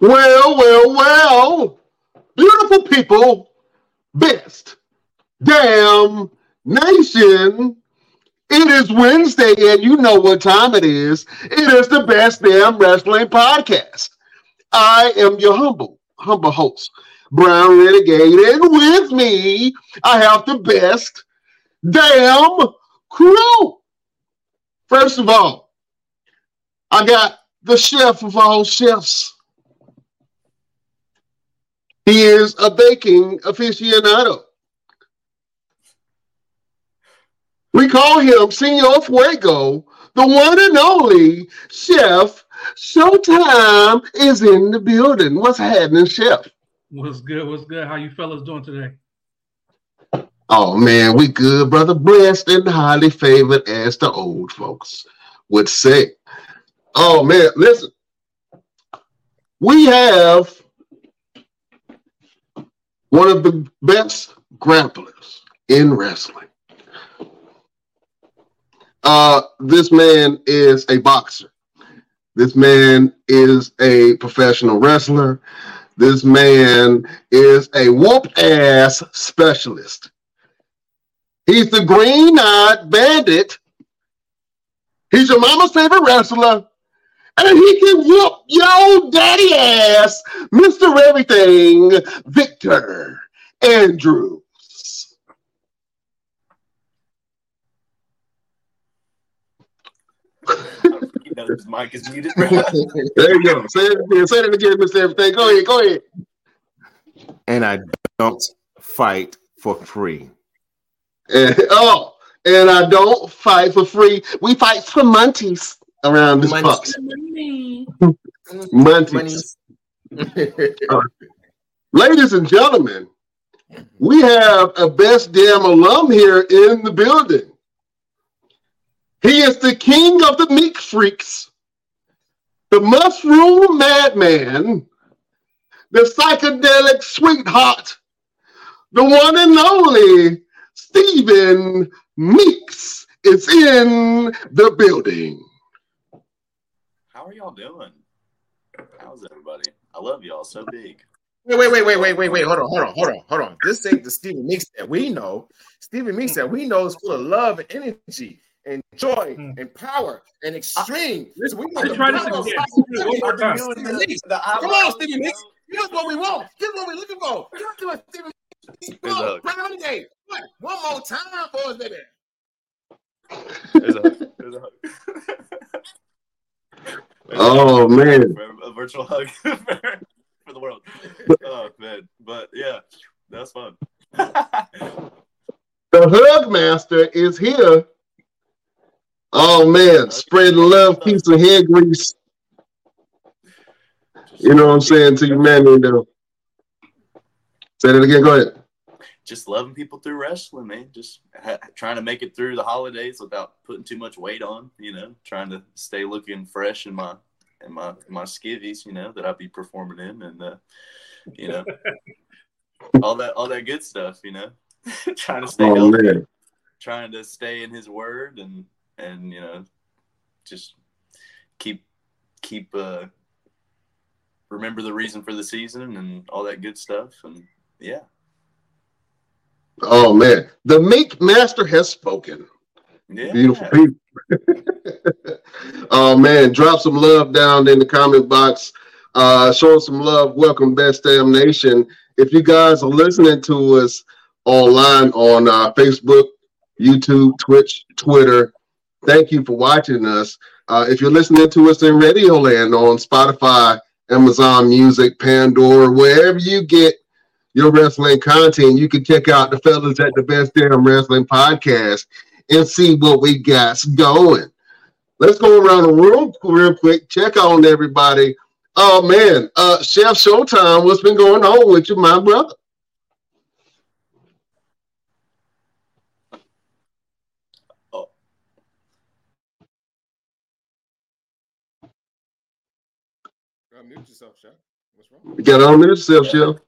Well, well, well, beautiful people, best damn nation. It is Wednesday, and you know what time it is. It is the best damn wrestling podcast. I am your humble, humble host, Brown Renegade, and with me, I have the best damn crew. First of all, I got the chef of all chefs. He is a baking aficionado. We call him Senor Fuego, the one and only chef. Showtime is in the building. What's happening, chef? What's good? What's good? How you fellas doing today? Oh man, we good, brother. Blessed and highly favored, as the old folks would say. Oh man, listen. We have one of the best grapplers in wrestling. Uh, this man is a boxer. This man is a professional wrestler. This man is a whoop ass specialist. He's the green eyed bandit. He's your mama's favorite wrestler. And he can whoop yo daddy ass, Mr. Everything, Victor Andrews. He knows his mic is muted. there you go. Say it again. Say it again, Mr. Everything. Go ahead. Go ahead. and I don't fight for free. And, oh, and I don't fight for free. We fight for munties around this box. Money. Munties. Ladies and gentlemen, we have a best damn alum here in the building. He is the king of the meat freaks, the mushroom madman, the psychedelic sweetheart, the one and only Stephen Meeks is in the building. How are y'all doing? How's everybody? I love y'all so big. Wait, wait, wait, wait, wait, wait, wait. Hold on, hold on, hold on, hold on. This ain't the Stephen Meeks that we know. Stephen Meeks that we know is full of love and energy and joy Hmm. and power and extreme. Listen, we know I the tried this Bravo again. Stephen One more time. Meeks. Come on, Stephen Meeks. Here's what we want. Here's what we're looking for. Give it to us, Stephen Meeks. Come on, a- Brown One more time for us, baby. There's a, there's a hug. There's a Oh, man. A virtual hug for, for the world. Oh man, but yeah, that's fun. The Hug Master is here. Oh man, uh, spreading love, uh, peace, and hair grease. You know what I'm saying to you, man. You know. Say that again. Go ahead. Just loving people through wrestling, man. Just ha- trying to make it through the holidays without putting too much weight on. You know, trying to stay looking fresh in my in my in my skivvies. You know that I be performing in, and uh, you know all that all that good stuff. You know, trying to stay Oh healthy. trying to stay in his word and and you know just keep keep uh remember the reason for the season and all that good stuff and yeah Oh man. The make Master has spoken. yeah Beautiful people. oh man, drop some love down in the comment box. Uh, show some love. Welcome, Best Damn Nation. If you guys are listening to us online on uh, Facebook, YouTube, Twitch, Twitter, thank you for watching us. Uh, if you're listening to us in Radio Land on Spotify, Amazon Music, Pandora, wherever you get your wrestling content, you can check out the fellas at the Best Damn Wrestling Podcast and see what we got going. Let's go around the room real quick. Check on everybody. Oh man, uh, Chef Showtime, what's been going on with you, my brother? Mute yourself, Chef. What's? You got on yourself, Yeah. Chef.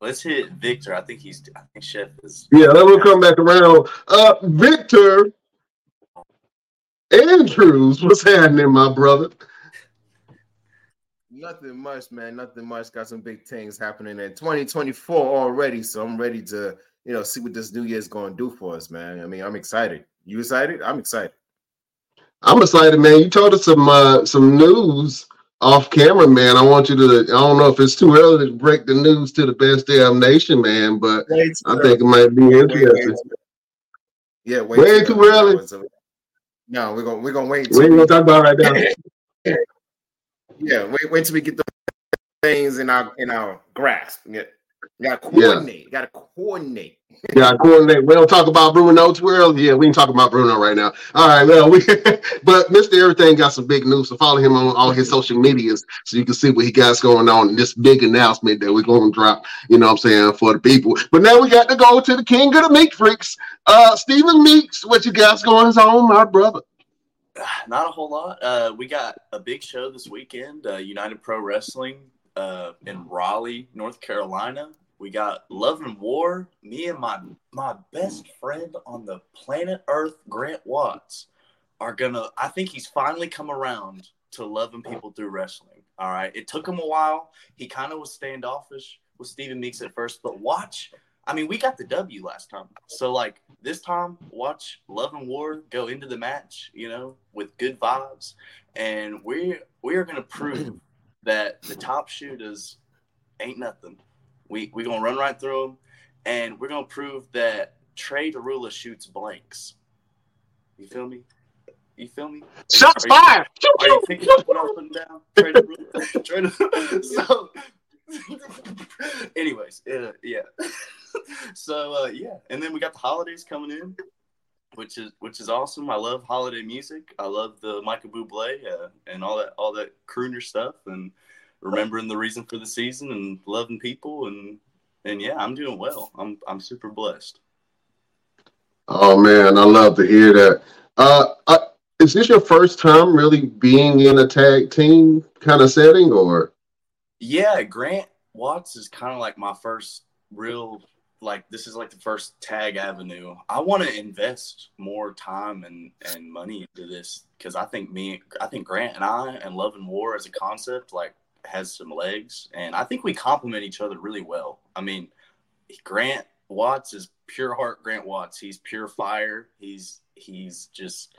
Let's hit victor i think he's i think chef is Yeah, then we'll come back around. Uh, Victor Andrews, what's happening, my brother? Nothing much, man. Nothing much. Got some big things happening in 2024 already. So I'm ready to, you know, see what this new year's going to do for us, man. I mean, I'm excited. You excited? I'm excited. I'm excited, man. You told us some uh, some news off camera, man. I want you to. I don't know if it's too early to break the news to the best damn nation, man, but I think it might be interesting. Yeah, way, way too, too early. early. No, we're gonna we're gonna wait. We ain't gonna talk about right now. yeah, wait, wait till we get the things in our in our grasp. Yeah. You gotta coordinate. Yeah. You gotta coordinate. yeah, coordinate. We don't talk about Bruno too early. Yeah, we can talk about Bruno right now. All right, well, we but Mr. Everything got some big news. So follow him on all his social medias so you can see what he got going on. This big announcement that we're going to drop, you know what I'm saying, for the people. But now we got to go to the king of the meat freaks. Uh Stephen Meeks, what you got going on, my brother? Not a whole lot. Uh, we got a big show this weekend, uh, United Pro Wrestling uh, in Raleigh, North Carolina. We got Love and War. Me and my my best friend on the planet Earth, Grant Watts, are gonna. I think he's finally come around to loving people through wrestling. All right, it took him a while. He kind of was standoffish with Stephen Meeks at first, but watch. I mean, we got the W last time, so like this time, watch Love and War go into the match, you know, with good vibes, and we we are gonna prove that the top shooters ain't nothing. We we gonna run right through them, and we're gonna prove that Trey Derula shoots blanks. You feel me? You feel me? Shots fired. Are you picking up what I'm putting down? Trey Derula. Trey Derula. So, anyways, uh, yeah. so uh, yeah, and then we got the holidays coming in, which is which is awesome. I love holiday music. I love the Michael Bublé uh, and all that all that crooner stuff and remembering the reason for the season and loving people and and yeah, I'm doing well. I'm I'm super blessed. Oh man, I love to hear that. Uh, uh, is this your first time really being in a tag team kind of setting, or? Yeah, Grant Watts is kind of like my first real like this is like the first tag avenue. I want to invest more time and and money into this because I think me, I think Grant and I and Love and War as a concept like has some legs, and I think we complement each other really well. I mean, Grant Watts is pure heart. Grant Watts, he's pure fire. He's he's just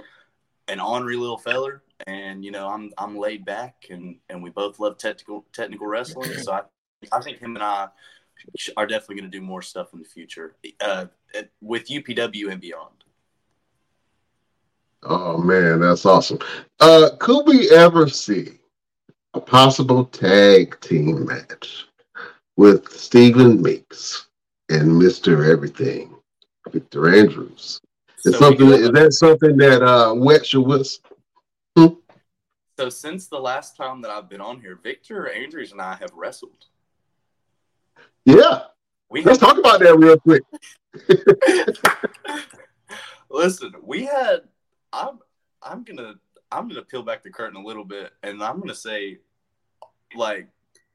an ornery little feller, and you know I'm I'm laid back, and and we both love technical technical wrestling. So I I think him and I are definitely going to do more stuff in the future uh, with UPW and beyond. Oh man, that's awesome. Uh, could we ever see a possible tag team match with Stephen Meeks and Mr. Everything, Victor Andrews? Is so something is that something that uh wets your whistle? Hmm? So since the last time that I've been on here, Victor Andrews and I have wrestled. Yeah. We Let's talk about that real quick. Listen, we had I'm I'm gonna I'm gonna peel back the curtain a little bit and I'm gonna say like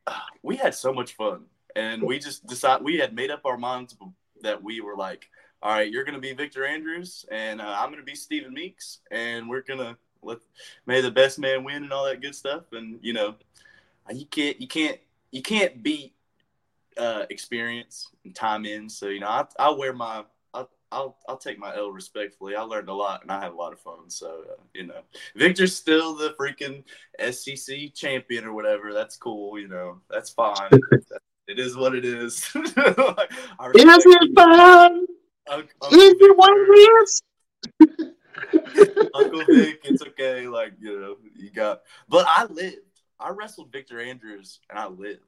we had so much fun and we just decided we had made up our minds that we were like all right you're gonna be victor andrews and uh, i'm gonna be stephen meeks and we're gonna let may the best man win and all that good stuff and you know you can't you can't you can't beat uh, experience and time in. So you know, I I wear my I'll, I'll I'll take my L respectfully. I learned a lot and I had a lot of fun. So uh, you know, Victor's still the freaking SCC champion or whatever. That's cool. You know, that's fine. it is what it is. is it? Uncle, is it what it is? Uncle Vic, it's okay. Like you know, you got. But I lived. I wrestled Victor Andrews, and I lived.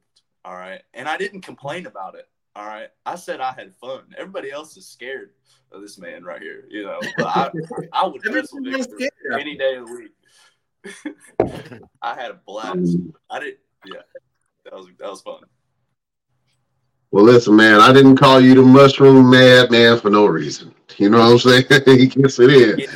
All right. And I didn't complain about it. All right. I said I had fun. Everybody else is scared of this man right here, you know. But I, I would wrestle Victor any day of the week. I had a blast. I did yeah. That was that was fun. Well, listen, man, I didn't call you the mushroom mad man for no reason. You know what I'm saying? he gets it in.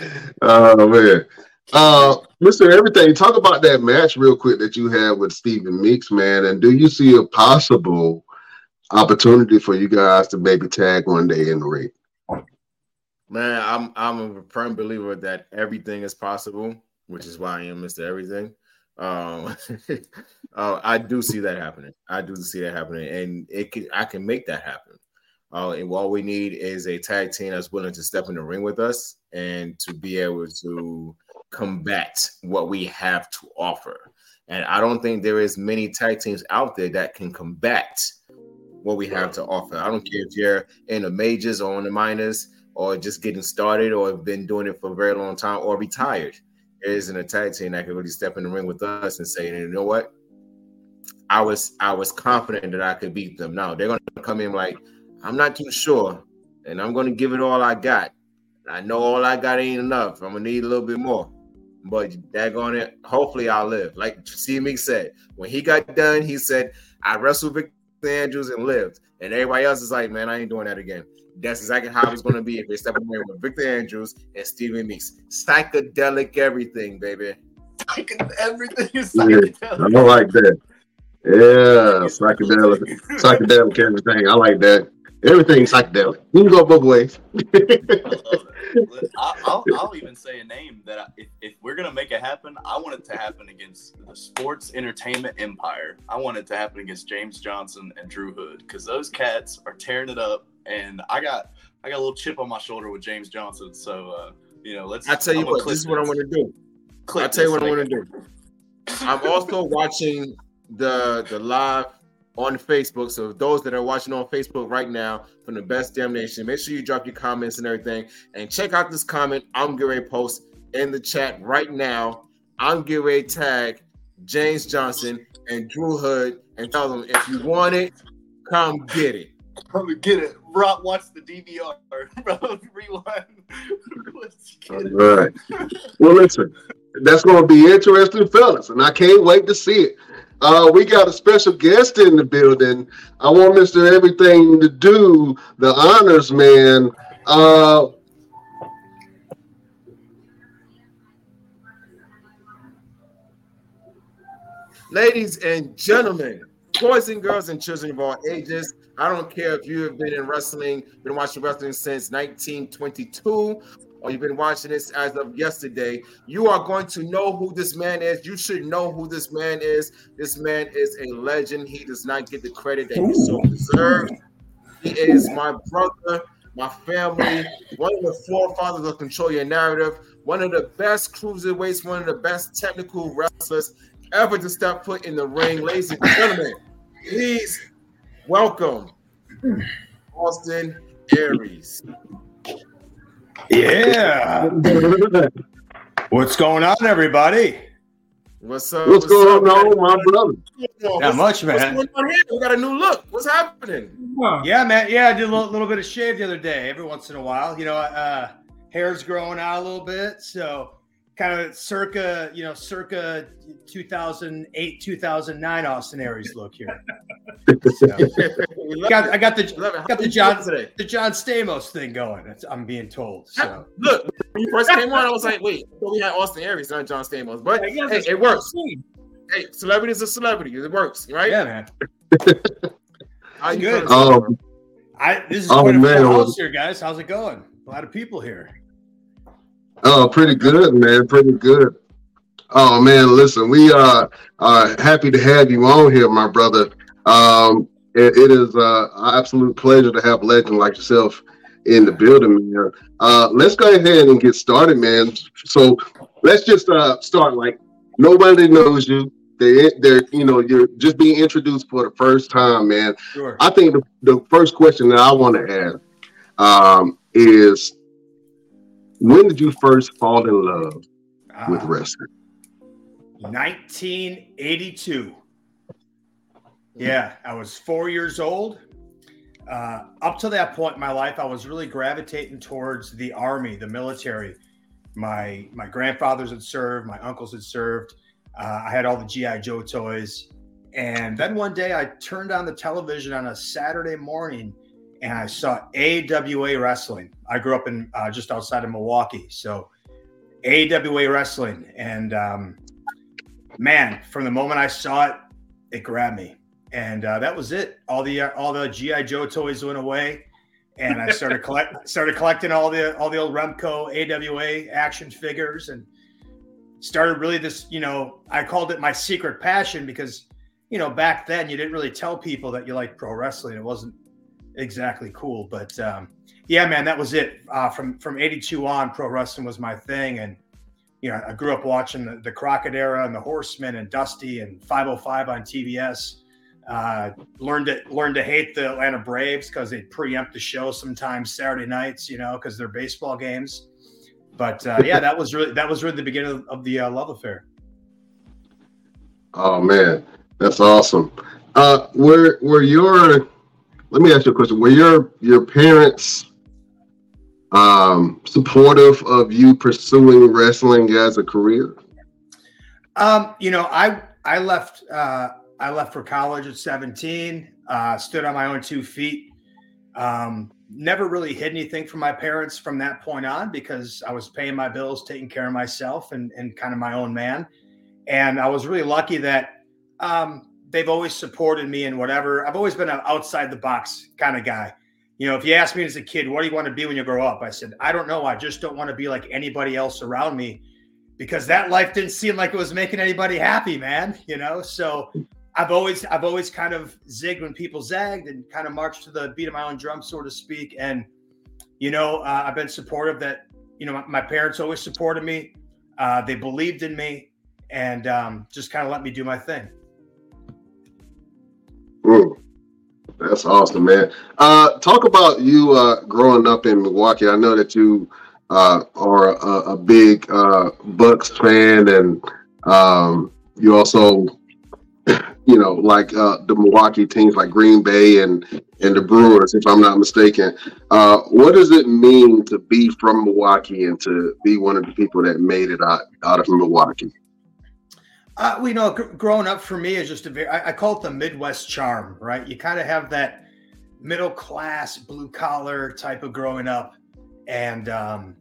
Oh man. Uh, Mr. Everything, talk about that match real quick that you had with Stephen Meeks, man. And do you see a possible opportunity for you guys to maybe tag one day in the ring? Man, I'm I'm a firm believer that everything is possible, which is why I am Mr. Everything. Um, uh, I do see that happening. I do see that happening, and it can I can make that happen. Uh, and all we need is a tag team that's willing to step in the ring with us and to be able to combat what we have to offer. And I don't think there is many tag teams out there that can combat what we have to offer. I don't care if you're in the majors or in the minors or just getting started or have been doing it for a very long time or retired. There isn't a tag team that can really step in the ring with us and say, you know what? I was I was confident that I could beat them. Now they're gonna come in like, I'm not too sure, and I'm gonna give it all I got. I know all I got ain't enough. I'm gonna need a little bit more. But daggone it, hopefully I'll live. Like CME said, when he got done, he said, I wrestled Victor Andrews and lived. And everybody else is like, man, I ain't doing that again. That's exactly how it's gonna be if they step away with Victor Andrews and Stephen Meeks. Psychedelic everything, baby. Everything is Yeah, psychedelic. I don't like that. Yeah, psychedelic, psychedelic everything. I like that. Everything psychedelic. You can go both ways. I love it. Listen, I, I'll, I'll even say a name that I, if, if we're gonna make it happen, I want it to happen against the sports entertainment empire. I want it to happen against James Johnson and Drew Hood because those cats are tearing it up, and I got I got a little chip on my shoulder with James Johnson. So uh, you know, let's. I tell you I'm what, this is what I this. want to do. Clip I'll tell you this what I and want make to do. I'm also watching the the live on Facebook. So those that are watching on Facebook right now from the best damn nation, make sure you drop your comments and everything. And check out this comment I'm getting ready to post in the chat right now. I'm getting ready to tag James Johnson and Drew Hood and tell them if you want it, come get it. Let me get it. Rob, watch the DVR. Bro, rewind. Let's get All it. right. Well, listen, that's going to be interesting, fellas, and I can't wait to see it. Uh, we got a special guest in the building. I want Mr. Everything to do the honors, man. Uh, Ladies and gentlemen, boys and girls and children of all ages, I don't care if you have been in wrestling, been watching wrestling since 1922, or you've been watching this as of yesterday, you are going to know who this man is. You should know who this man is. This man is a legend. He does not get the credit that he so deserves. He is my brother, my family, one of the forefathers of Control Your Narrative, one of the best cruiserweights, one of the best technical wrestlers ever to step foot in the ring. Ladies and gentlemen, please welcome Austin Aries. Yeah. What's going on, everybody? What's up? what's going up, on, my brother? man? Not much, man. What's man. going on here? We got a new look. What's happening? Yeah, man. Yeah, I did a little, little bit of shave the other day. Every once in a while, you know, uh, hair's growing out a little bit, so kind of circa, you know, circa 2008, 2009 Austin Aries look here. So, got. I got the love it. How got the John today. the John Stamos thing going. That's, I'm being told. So Look, when you first came on, I was like, wait, so we had Austin Aries, not John Stamos. But I hey, it works. seen. Hey, celebrity is a celebrity. It works, right? yeah, man. How you Good. feeling, Oh. I this is Oh, quite a full man. house here, guys. How's it going? A lot of people here. Oh, pretty good, man. Pretty good. Oh man, listen, we are uh, happy to have you on here, my brother. Um, it, it is uh, an absolute pleasure to have a legend like yourself in the building, man. Uh, let's go ahead and get started, man. So let's just uh, start. Like nobody knows you. They, they're, you know, you're just being introduced for the first time, man. Sure. I think the, the first question that I want to ask um, is, when did you first fall in love with Ah. wrestling? 1982. Yeah, I was four years old. Uh, up to that point in my life, I was really gravitating towards the army, the military. My my grandfathers had served, my uncles had served. Uh, I had all the GI Joe toys, and then one day I turned on the television on a Saturday morning, and I saw AWA wrestling. I grew up in uh, just outside of Milwaukee, so AWA wrestling, and um, man, from the moment I saw it, it grabbed me, and uh, that was it. All the uh, all the GI Joe toys went away, and I started collect started collecting all the all the old Remco AWA action figures, and started really this, you know, I called it my secret passion because, you know, back then you didn't really tell people that you like pro wrestling. It wasn't exactly cool, but um, yeah, man, that was it. Uh, from from '82 on, pro wrestling was my thing, and you know, I grew up watching the, the Crockett era and the Horsemen and Dusty and 505 on TBS. Uh, learned to learned to hate the Atlanta Braves because they preempt the show sometimes Saturday nights, you know, because they're baseball games. But uh, yeah, that was really that was really the beginning of, the uh, love affair. Oh man, that's awesome. Uh, were were your let me ask you a question. Were your your parents um, supportive of you pursuing wrestling as a career? Um, you know, I I left uh, I left for college at 17. Uh, stood on my own two feet. Um, never really hid anything from my parents from that point on because I was paying my bills, taking care of myself, and and kind of my own man. And I was really lucky that um, they've always supported me in whatever. I've always been an outside the box kind of guy. You know, if you ask me as a kid, what do you want to be when you grow up? I said, I don't know. I just don't want to be like anybody else around me because that life didn't seem like it was making anybody happy, man. You know, so I've always I've always kind of zigged when people zagged and kind of marched to the beat of my own drum, so to speak. And you know, uh, I've been supportive that you know my, my parents always supported me. Uh, they believed in me and um, just kind of let me do my thing. Mm. That's awesome, man. Uh, talk about you uh, growing up in Milwaukee. I know that you uh, are a, a big uh, Bucks fan, and um, you also, you know, like uh, the Milwaukee teams like Green Bay and and the Brewers, if I'm not mistaken. Uh, what does it mean to be from Milwaukee and to be one of the people that made it out, out of Milwaukee? Uh, you know, gr- growing up for me is just a very, I, I call it the Midwest charm, right? You kind of have that middle class, blue collar type of growing up. And um,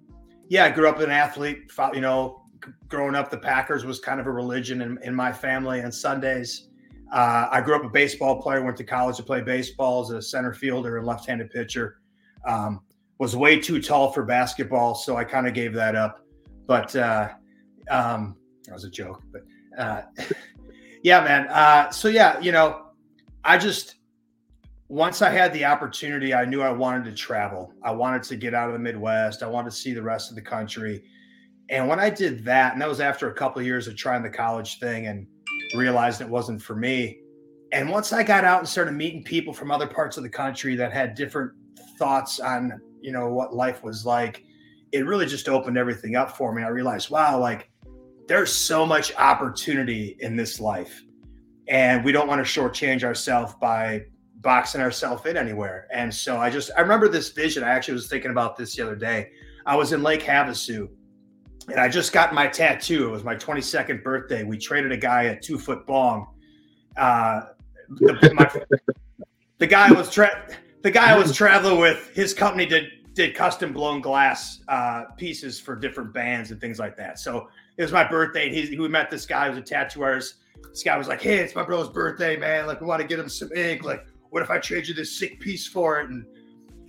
yeah, I grew up an athlete, you know, growing up, the Packers was kind of a religion in, in my family on Sundays. Uh, I grew up a baseball player, went to college to play baseball as a center fielder and left handed pitcher. Um, was way too tall for basketball, so I kind of gave that up. But uh, um, that was a joke. But uh, yeah, man. Uh, so yeah, you know, I just once I had the opportunity, I knew I wanted to travel. I wanted to get out of the Midwest. I wanted to see the rest of the country. And when I did that, and that was after a couple of years of trying the college thing and realized it wasn't for me. And once I got out and started meeting people from other parts of the country that had different thoughts on, you know, what life was like, it really just opened everything up for me. I realized, wow, like there's so much opportunity in this life. And we don't want to shortchange ourselves by boxing ourselves in anywhere. And so I just, I remember this vision. I actually was thinking about this the other day. I was in Lake Havasu and I just got my tattoo. It was my 22nd birthday. We traded a guy a two foot bong. Uh, the, my, the guy was tra- the guy I was traveling with. His company did did custom blown glass uh, pieces for different bands and things like that. So it was my birthday. And he, we met this guy who was a tattoo artist. This guy was like, "Hey, it's my bro's birthday, man. Like, we want to get him some ink. Like, what if I trade you this sick piece for it?" And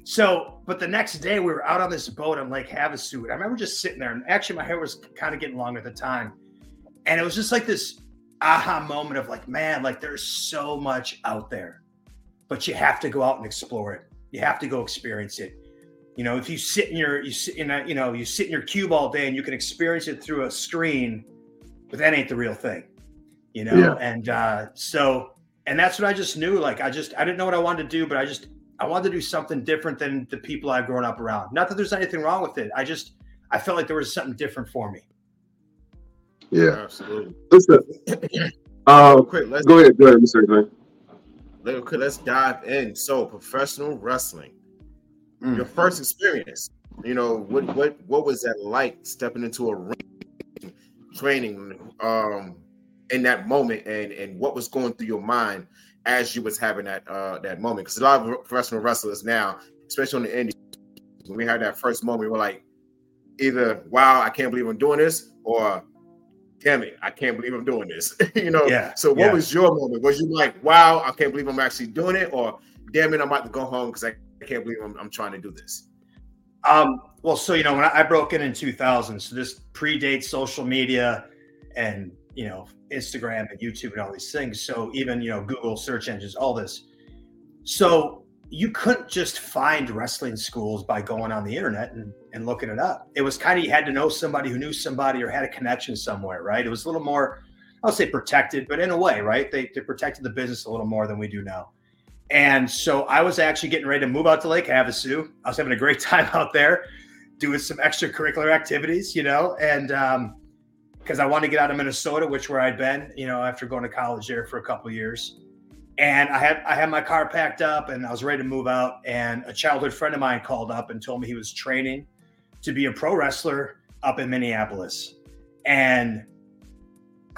so, but the next day we were out on this boat on Lake Havasu. I remember just sitting there, and actually my hair was kind of getting long at the time, and it was just like this aha moment of like, man, like there's so much out there, but you have to go out and explore it. You have to go experience it. You know, if you sit in your you sit in a, you know you sit in your cube all day and you can experience it through a screen, but that ain't the real thing. You know, yeah. and uh, so and that's what I just knew. Like I just I didn't know what I wanted to do, but I just I wanted to do something different than the people I've grown up around. Not that there's anything wrong with it. I just I felt like there was something different for me. Yeah, absolutely. Listen, uh, quick, let's go ahead. Go ahead, Mr. Okay, let's dive in. So, professional wrestling mm. your first experience. You know, what what what was that like stepping into a ring training um in that moment and and what was going through your mind as you was having that uh that moment? Because a lot of professional wrestlers now, especially on the indies, when we had that first moment, we were like either wow, I can't believe I'm doing this, or damn it, I can't believe I'm doing this. you know, yeah. So what yeah. was your moment? Was you like, wow, I can't believe I'm actually doing it, or damn it, I'm about to go home because I I can't believe I'm, I'm trying to do this. Um, well, so you know, when I, I broke in in 2000, so this predates social media. and you know Instagram and YouTube and all these things. So even you know Google search engines, all this. So you couldn't just find wrestling schools by going on the internet and, and looking it up. It was kind of you had to know somebody who knew somebody or had a connection somewhere, right? It was a little more, I'll say protected, but in a way, right? They, they protected the business a little more than we do now. And so I was actually getting ready to move out to Lake Havasu. I was having a great time out there doing some extracurricular activities, you know, and um, because I wanted to get out of Minnesota, which where I'd been, you know, after going to college there for a couple years and I had I had my car packed up and I was ready to move out. And a childhood friend of mine called up and told me he was training to be a pro wrestler up in Minneapolis. And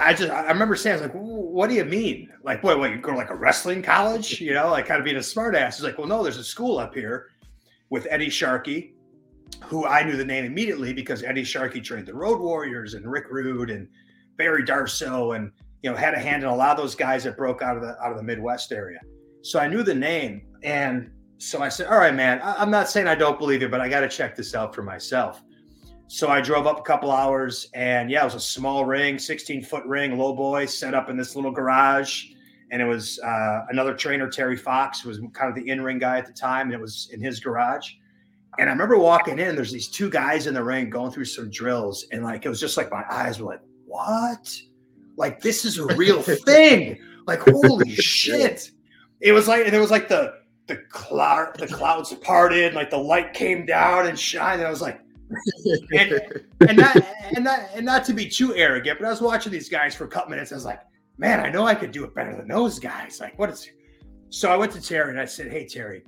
I just I remember saying, I was like, what do you mean? Like, what, what, you go to like a wrestling college? You know, like kind of being a smartass. He's like, well, no, there's a school up here with Eddie Sharkey, who I knew the name immediately because Eddie Sharkey trained the Road Warriors and Rick Rude and Barry Darsow and you know, had a hand in a lot of those guys that broke out of the out of the Midwest area. So I knew the name, and so I said, "All right, man. I, am not saying I don't believe it, but I got to check this out for myself." So I drove up a couple hours, and yeah, it was a small ring, 16 foot ring, low boy, set up in this little garage, and it was uh, another trainer, Terry Fox, who was kind of the in ring guy at the time, and it was in his garage. And I remember walking in, there's these two guys in the ring going through some drills, and like it was just like my eyes were like, "What?" like this is a real thing. Like holy shit! It was like and it was like the the cloud the clouds parted, like the light came down and shined, and I was like, and and not and not and not to be too arrogant, but I was watching these guys for a couple minutes. I was like, man, I know I could do it better than those guys. Like, what is? So I went to Terry and I said, hey Terry,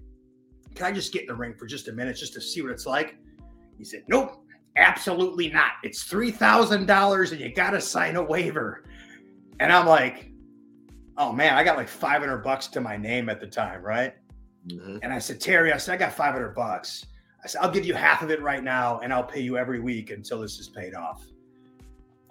can I just get in the ring for just a minute just to see what it's like? He said, nope. Absolutely not. It's three thousand dollars, and you got to sign a waiver. And I'm like, oh man, I got like 500 bucks to my name at the time, right? Mm-hmm. And I said, Terry, I said, I got 500 bucks. I said, I'll give you half of it right now and I'll pay you every week until this is paid off.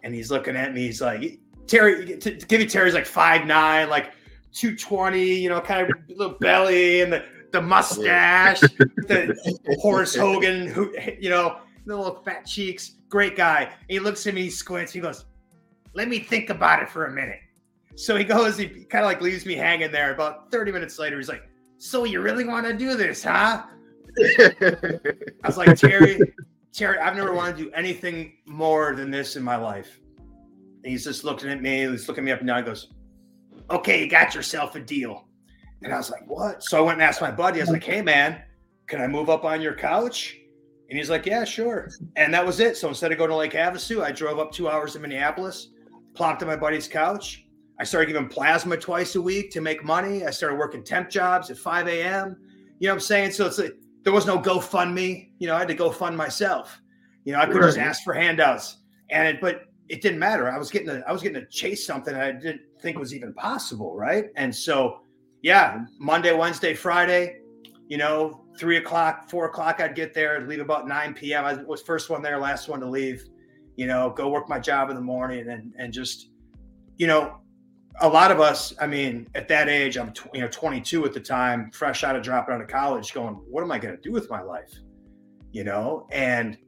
And he's looking at me, he's like, Terry, to, to give you Terry's like five nine, like 220, you know, kind of little belly and the, the mustache, the Horace Hogan, who, you know, the little fat cheeks, great guy. And he looks at me, he squints, he goes, let me think about it for a minute. So he goes, he kind of like leaves me hanging there. About 30 minutes later, he's like, So you really want to do this, huh? I was like, Terry, Terry, I've never wanted to do anything more than this in my life. And he's just looking at me, he's looking me up and down. He goes, Okay, you got yourself a deal. And I was like, What? So I went and asked my buddy, I was like, Hey, man, can I move up on your couch? And he's like, Yeah, sure. And that was it. So instead of going to Lake Havasu, I drove up two hours to Minneapolis plopped on my buddy's couch. I started giving plasma twice a week to make money. I started working temp jobs at 5 a.m. You know what I'm saying? So it's like there was no GoFundMe. You know, I had to go fund myself. You know, I could right. just ask for handouts. And it, but it didn't matter. I was getting to, I was getting to chase something I didn't think was even possible. Right. And so yeah, Monday, Wednesday, Friday, you know, three o'clock, four o'clock, I'd get there, I'd leave about 9 p.m. I was first one there, last one to leave you know, go work my job in the morning and and just, you know, a lot of us, I mean, at that age, I'm tw- you know 22 at the time, fresh out of dropping out of college, going, what am I going to do with my life? You know, and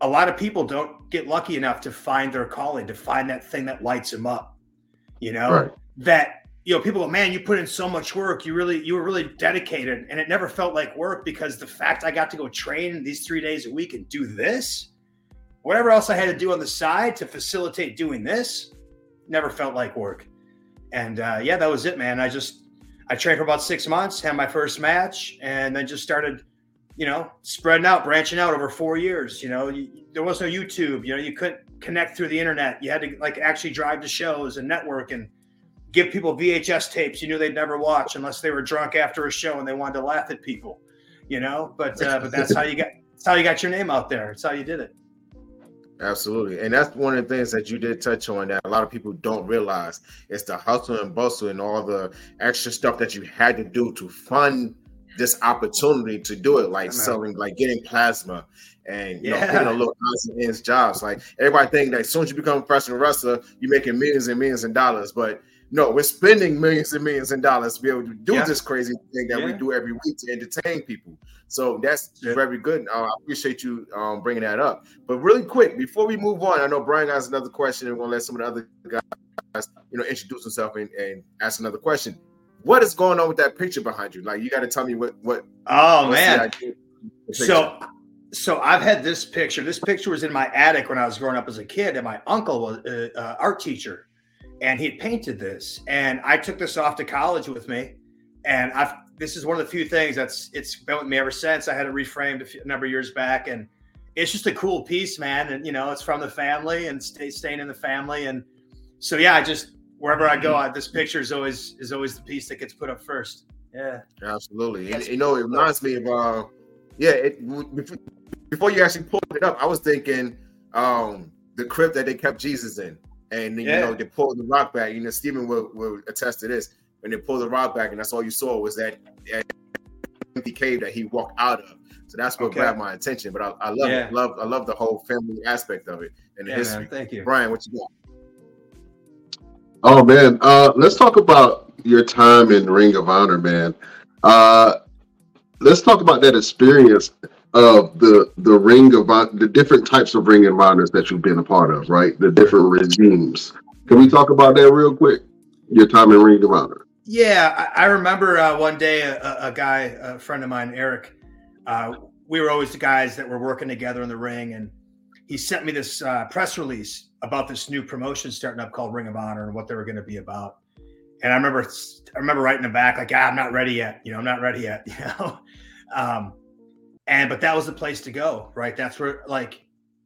a lot of people don't get lucky enough to find their calling, to find that thing that lights them up. You know, right. that you know, people go, man, you put in so much work. You really, you were really dedicated, and it never felt like work because the fact I got to go train these three days a week and do this whatever else I had to do on the side to facilitate doing this never felt like work. And uh, yeah, that was it, man. I just I trained for about six months, had my first match, and then just started, you know, spreading out, branching out over four years. You know, you, there was no YouTube. You know, you couldn't connect through the internet. You had to like actually drive to shows and network and give people VHS tapes you knew they'd never watch unless they were drunk after a show and they wanted to laugh at people. You know, but uh, but that's how you got that's how you got your name out there. It's how you did it. Absolutely. And that's one of the things that you did touch on that a lot of people don't realize. It's the hustle and bustle and all the extra stuff that you had to do to fund this opportunity to do it, like selling, like getting plasma and you yeah. know, getting a little odds ends jobs. Like everybody think that as soon as you become a professional wrestler, you're making millions and millions of dollars. But No, we're spending millions and millions of dollars to be able to do Yeah. this crazy thing that we do every week to entertain people. So that's very good. Uh, I appreciate you um, bringing that up. But really quick, before we move on, I know Brian has another question, and we're gonna let some of the other guys, you know, introduce themselves and, and ask another question. What is going on with that picture behind you? Like, you got to tell me what what. Oh man. idea of the picture? So, so I've had this picture. This picture was in my attic when I was growing up as a kid, and my uncle was an uh, art teacher, and he painted this. And I took this off to college with me, and I've. This is one of the few things that's it's been with me ever since. I had it reframed a, few, a number of years back, and it's just a cool piece, man. And you know, it's from the family and stay, staying in the family, and so yeah, I just wherever I go, I, this picture is always is always the piece that gets put up first. Yeah. Absolutely. And, you know, it reminds me of uh yeah, it before, before you actually pulled it up, I was thinking um the crypt that they kept Jesus in. And you Yeah. know, they pulled the rock back. You know, Stephen will, will attest to this. When they pulled the rock back, and that's all you saw was that empty cave that he walked out of. So that's what Okay. grabbed my attention. But I, I love Yeah. it. Love I love the whole family aspect of it and the Yeah, history. man, thank you. Brian, what you got? Oh man, uh, let's talk about your time in Ring of Honor, man. Uh, let's talk about that experience of the the Ring of Hon- the different types of Ring of Honors that you've been a part of, right? The different regimes. Can we talk about that real quick? Your time in Ring of Honor. Yeah, I, I remember uh, one day a, a- guy, a friend of mine, Eric. Uh, we were always the guys that were working together in the ring, and he sent me this uh, press release about this new promotion starting up called Ring of Honor and what they were going to be about. And I remember, I remember writing him back like, ah, "I'm not ready yet. You know, I'm not ready yet. You know." Um, and but that was the place to go, right? That's where like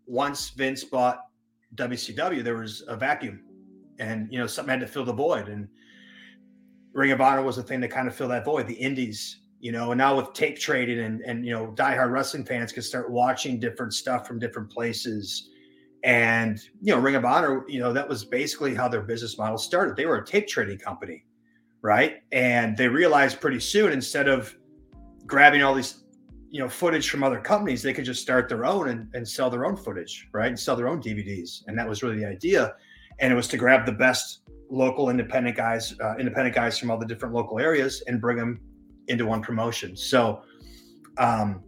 once Vince bought WCW, there was a vacuum, and you know something had to fill the void, and Ring of Honor was the thing to kind of fill that void. The Indies, you know, and now with tape trading and and you know, diehard wrestling fans can start watching different stuff from different places. And you know, Ring of Honor, you know, that was basically how their business model started. They were a tape trading company, right? And they realized pretty soon instead of grabbing all these you know footage from other companies they could just start their own and, and sell their own footage right and sell their own dvds and that was really the idea and it was to grab the best local independent guys uh, independent guys from all the different local areas and bring them into one promotion. So um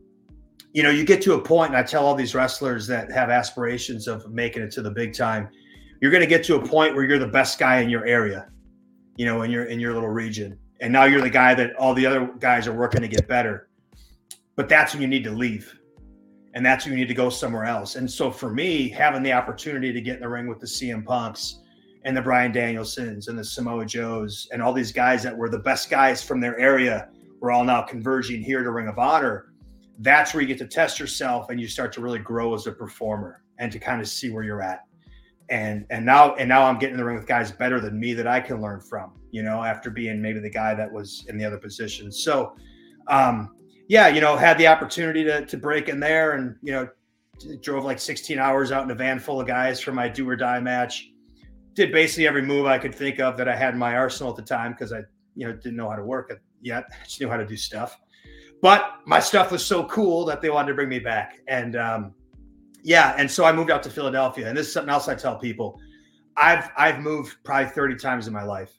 you know you get to a point and i tell all these wrestlers that have aspirations of making it to the big time you're going to get to a point where you're the best guy in your area you know in your in your little region. And now you're the guy that all the other guys are working to get better. But that's when you need to leave. And that's when you need to go somewhere else. And so for me having the opportunity to get in the ring with the cm punks and the brian danielsons and the samoa joes and all these guys that were the best guys from their area were all now converging here to ring of honor. That's where you get to test yourself and you start to really grow as a performer and to kind of see where you're at. And and now and now i'm getting in the ring with guys better than me that i can learn from you know after being maybe the guy that was in the other position. So um yeah you know had the opportunity to to break in there and you know drove like 16 hours out in a van full of guys for my do or die match did basically every move i could think of that i had in my arsenal at the time because i you know didn't know how to work it yet. I just knew how to do stuff. But my stuff was so cool that they wanted to bring me back. And um yeah and so i moved out to philadelphia. And this is something else i tell people. I've i've moved probably 30 times in my life.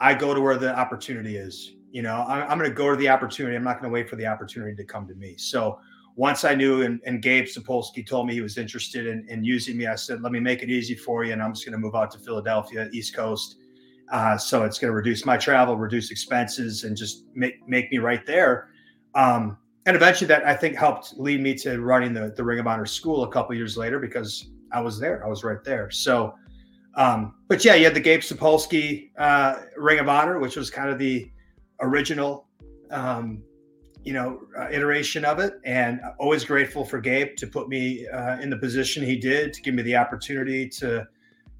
I go to where the opportunity is. You know i'm, I'm going to go to the opportunity. I'm not going to wait for the opportunity to come to me. So once i knew and, and gabe sapolsky told me he was interested in, in using me i said let me make it easy for you and i'm just going to move out to philadelphia east coast uh, so it's going to reduce my travel reduce expenses and just make make me right there um, and eventually that I think helped lead me to running the, the Ring of Honor school a couple years later because I was there. I was right there. So, um, but yeah, you had the Gabe Sapolsky uh, Ring of Honor, which was kind of the original, um, you know, uh, iteration of it. And always grateful for Gabe to put me uh, in the position he did to give me the opportunity to,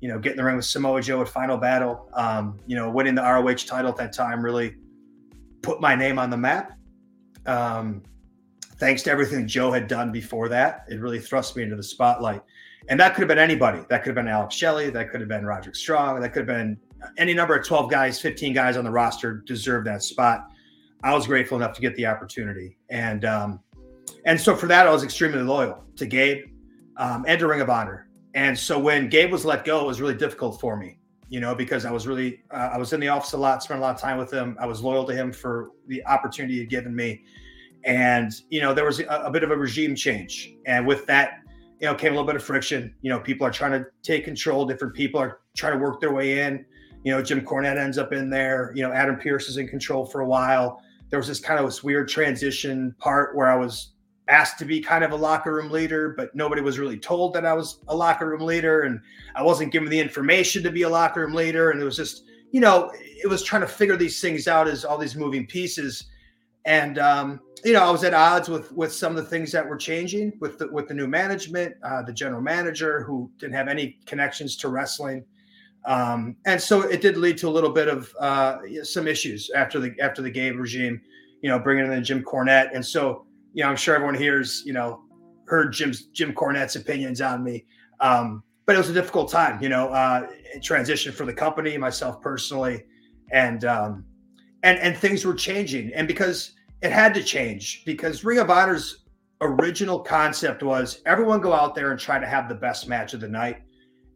you know, get in the ring with Samoa Joe at Final Battle. Um, you know, winning the ROH title at that time really put my name on the map. Um, thanks to everything Joe had done before that, it really thrust me into the spotlight. And that could have been anybody. That could have been Alex Shelley. That could have been Roderick Strong. That could have been any number of 12 guys, 15 guys on the roster deserved that spot. I was grateful enough to get the opportunity. And um, and so for that, I was extremely loyal to Gabe um, and to Ring of Honor. And so when Gabe was let go, it was really difficult for me you know, because I was really, uh, I was in the office a lot, spent a lot of time with him. I was loyal to him for the opportunity he had given me. And, you know, there was a, a bit of a regime change. And with that, you know, came a little bit of friction. You know, people are trying to take control. Different people are trying to work their way in. You know, Jim Cornette ends up in there. You know, Adam Pearce is in control for a while. There was this kind of this weird transition part where I was asked to be kind of a locker room leader, but nobody was really told that I was a locker room leader, and I wasn't given the information to be a locker room leader. And it was just, you know, it was trying to figure these things out as all these moving pieces. And um, you know, I was at odds with with some of the things that were changing with the with the new management, uh, the general manager who didn't have any connections to wrestling. Um, and so it did lead to a little bit of uh, some issues after the after the Gabe regime, you know, bringing in Jim Cornette. And so you know, I'm sure everyone hears, you know, heard Jim's Jim Cornette's opinions on me. Um, but it was a difficult time, you know, uh, transition for the company, myself personally, and um, and and things were changing, and because it had to change, because Ring of Honor's original concept was everyone go out there and try to have the best match of the night,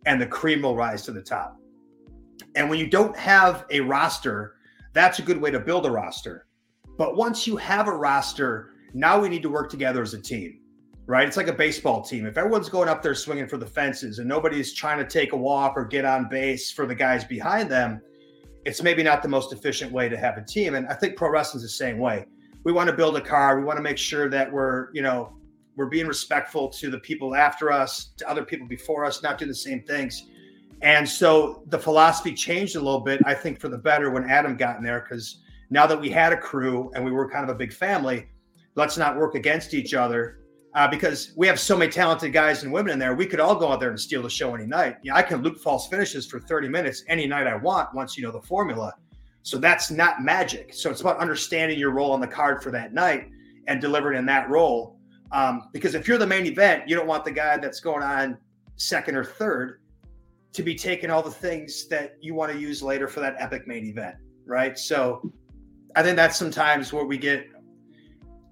and the cream will rise to the top. And when you don't have a roster, that's a good way to build a roster. But once you have a roster, now we need to work together as a team, right? It's like a baseball team. If everyone's going up there swinging for the fences and nobody's trying to take a walk or get on base for the guys behind them, it's maybe not the most efficient way to have a team. And I think pro wrestling's the same way. We want to build a car. We want to make sure that we're, you know, we're being respectful to the people after us, to other people before us, not doing the same things. And so the philosophy changed a little bit, I think, for the better when Adam got in there, because now that we had a crew and we were kind of a big family, let's not work against each other uh, because we have so many talented guys and women in there. We could all go out there and steal the show any night. Yeah, I can loop false finishes for 30 minutes any night I want once you know the formula. So that's not magic. So it's about understanding your role on the card for that night and delivering in that role. Um, because if you're the main event, you don't want the guy that's going on second or third to be taking all the things that you want to use later for that epic main event, right? So I think that's sometimes where we get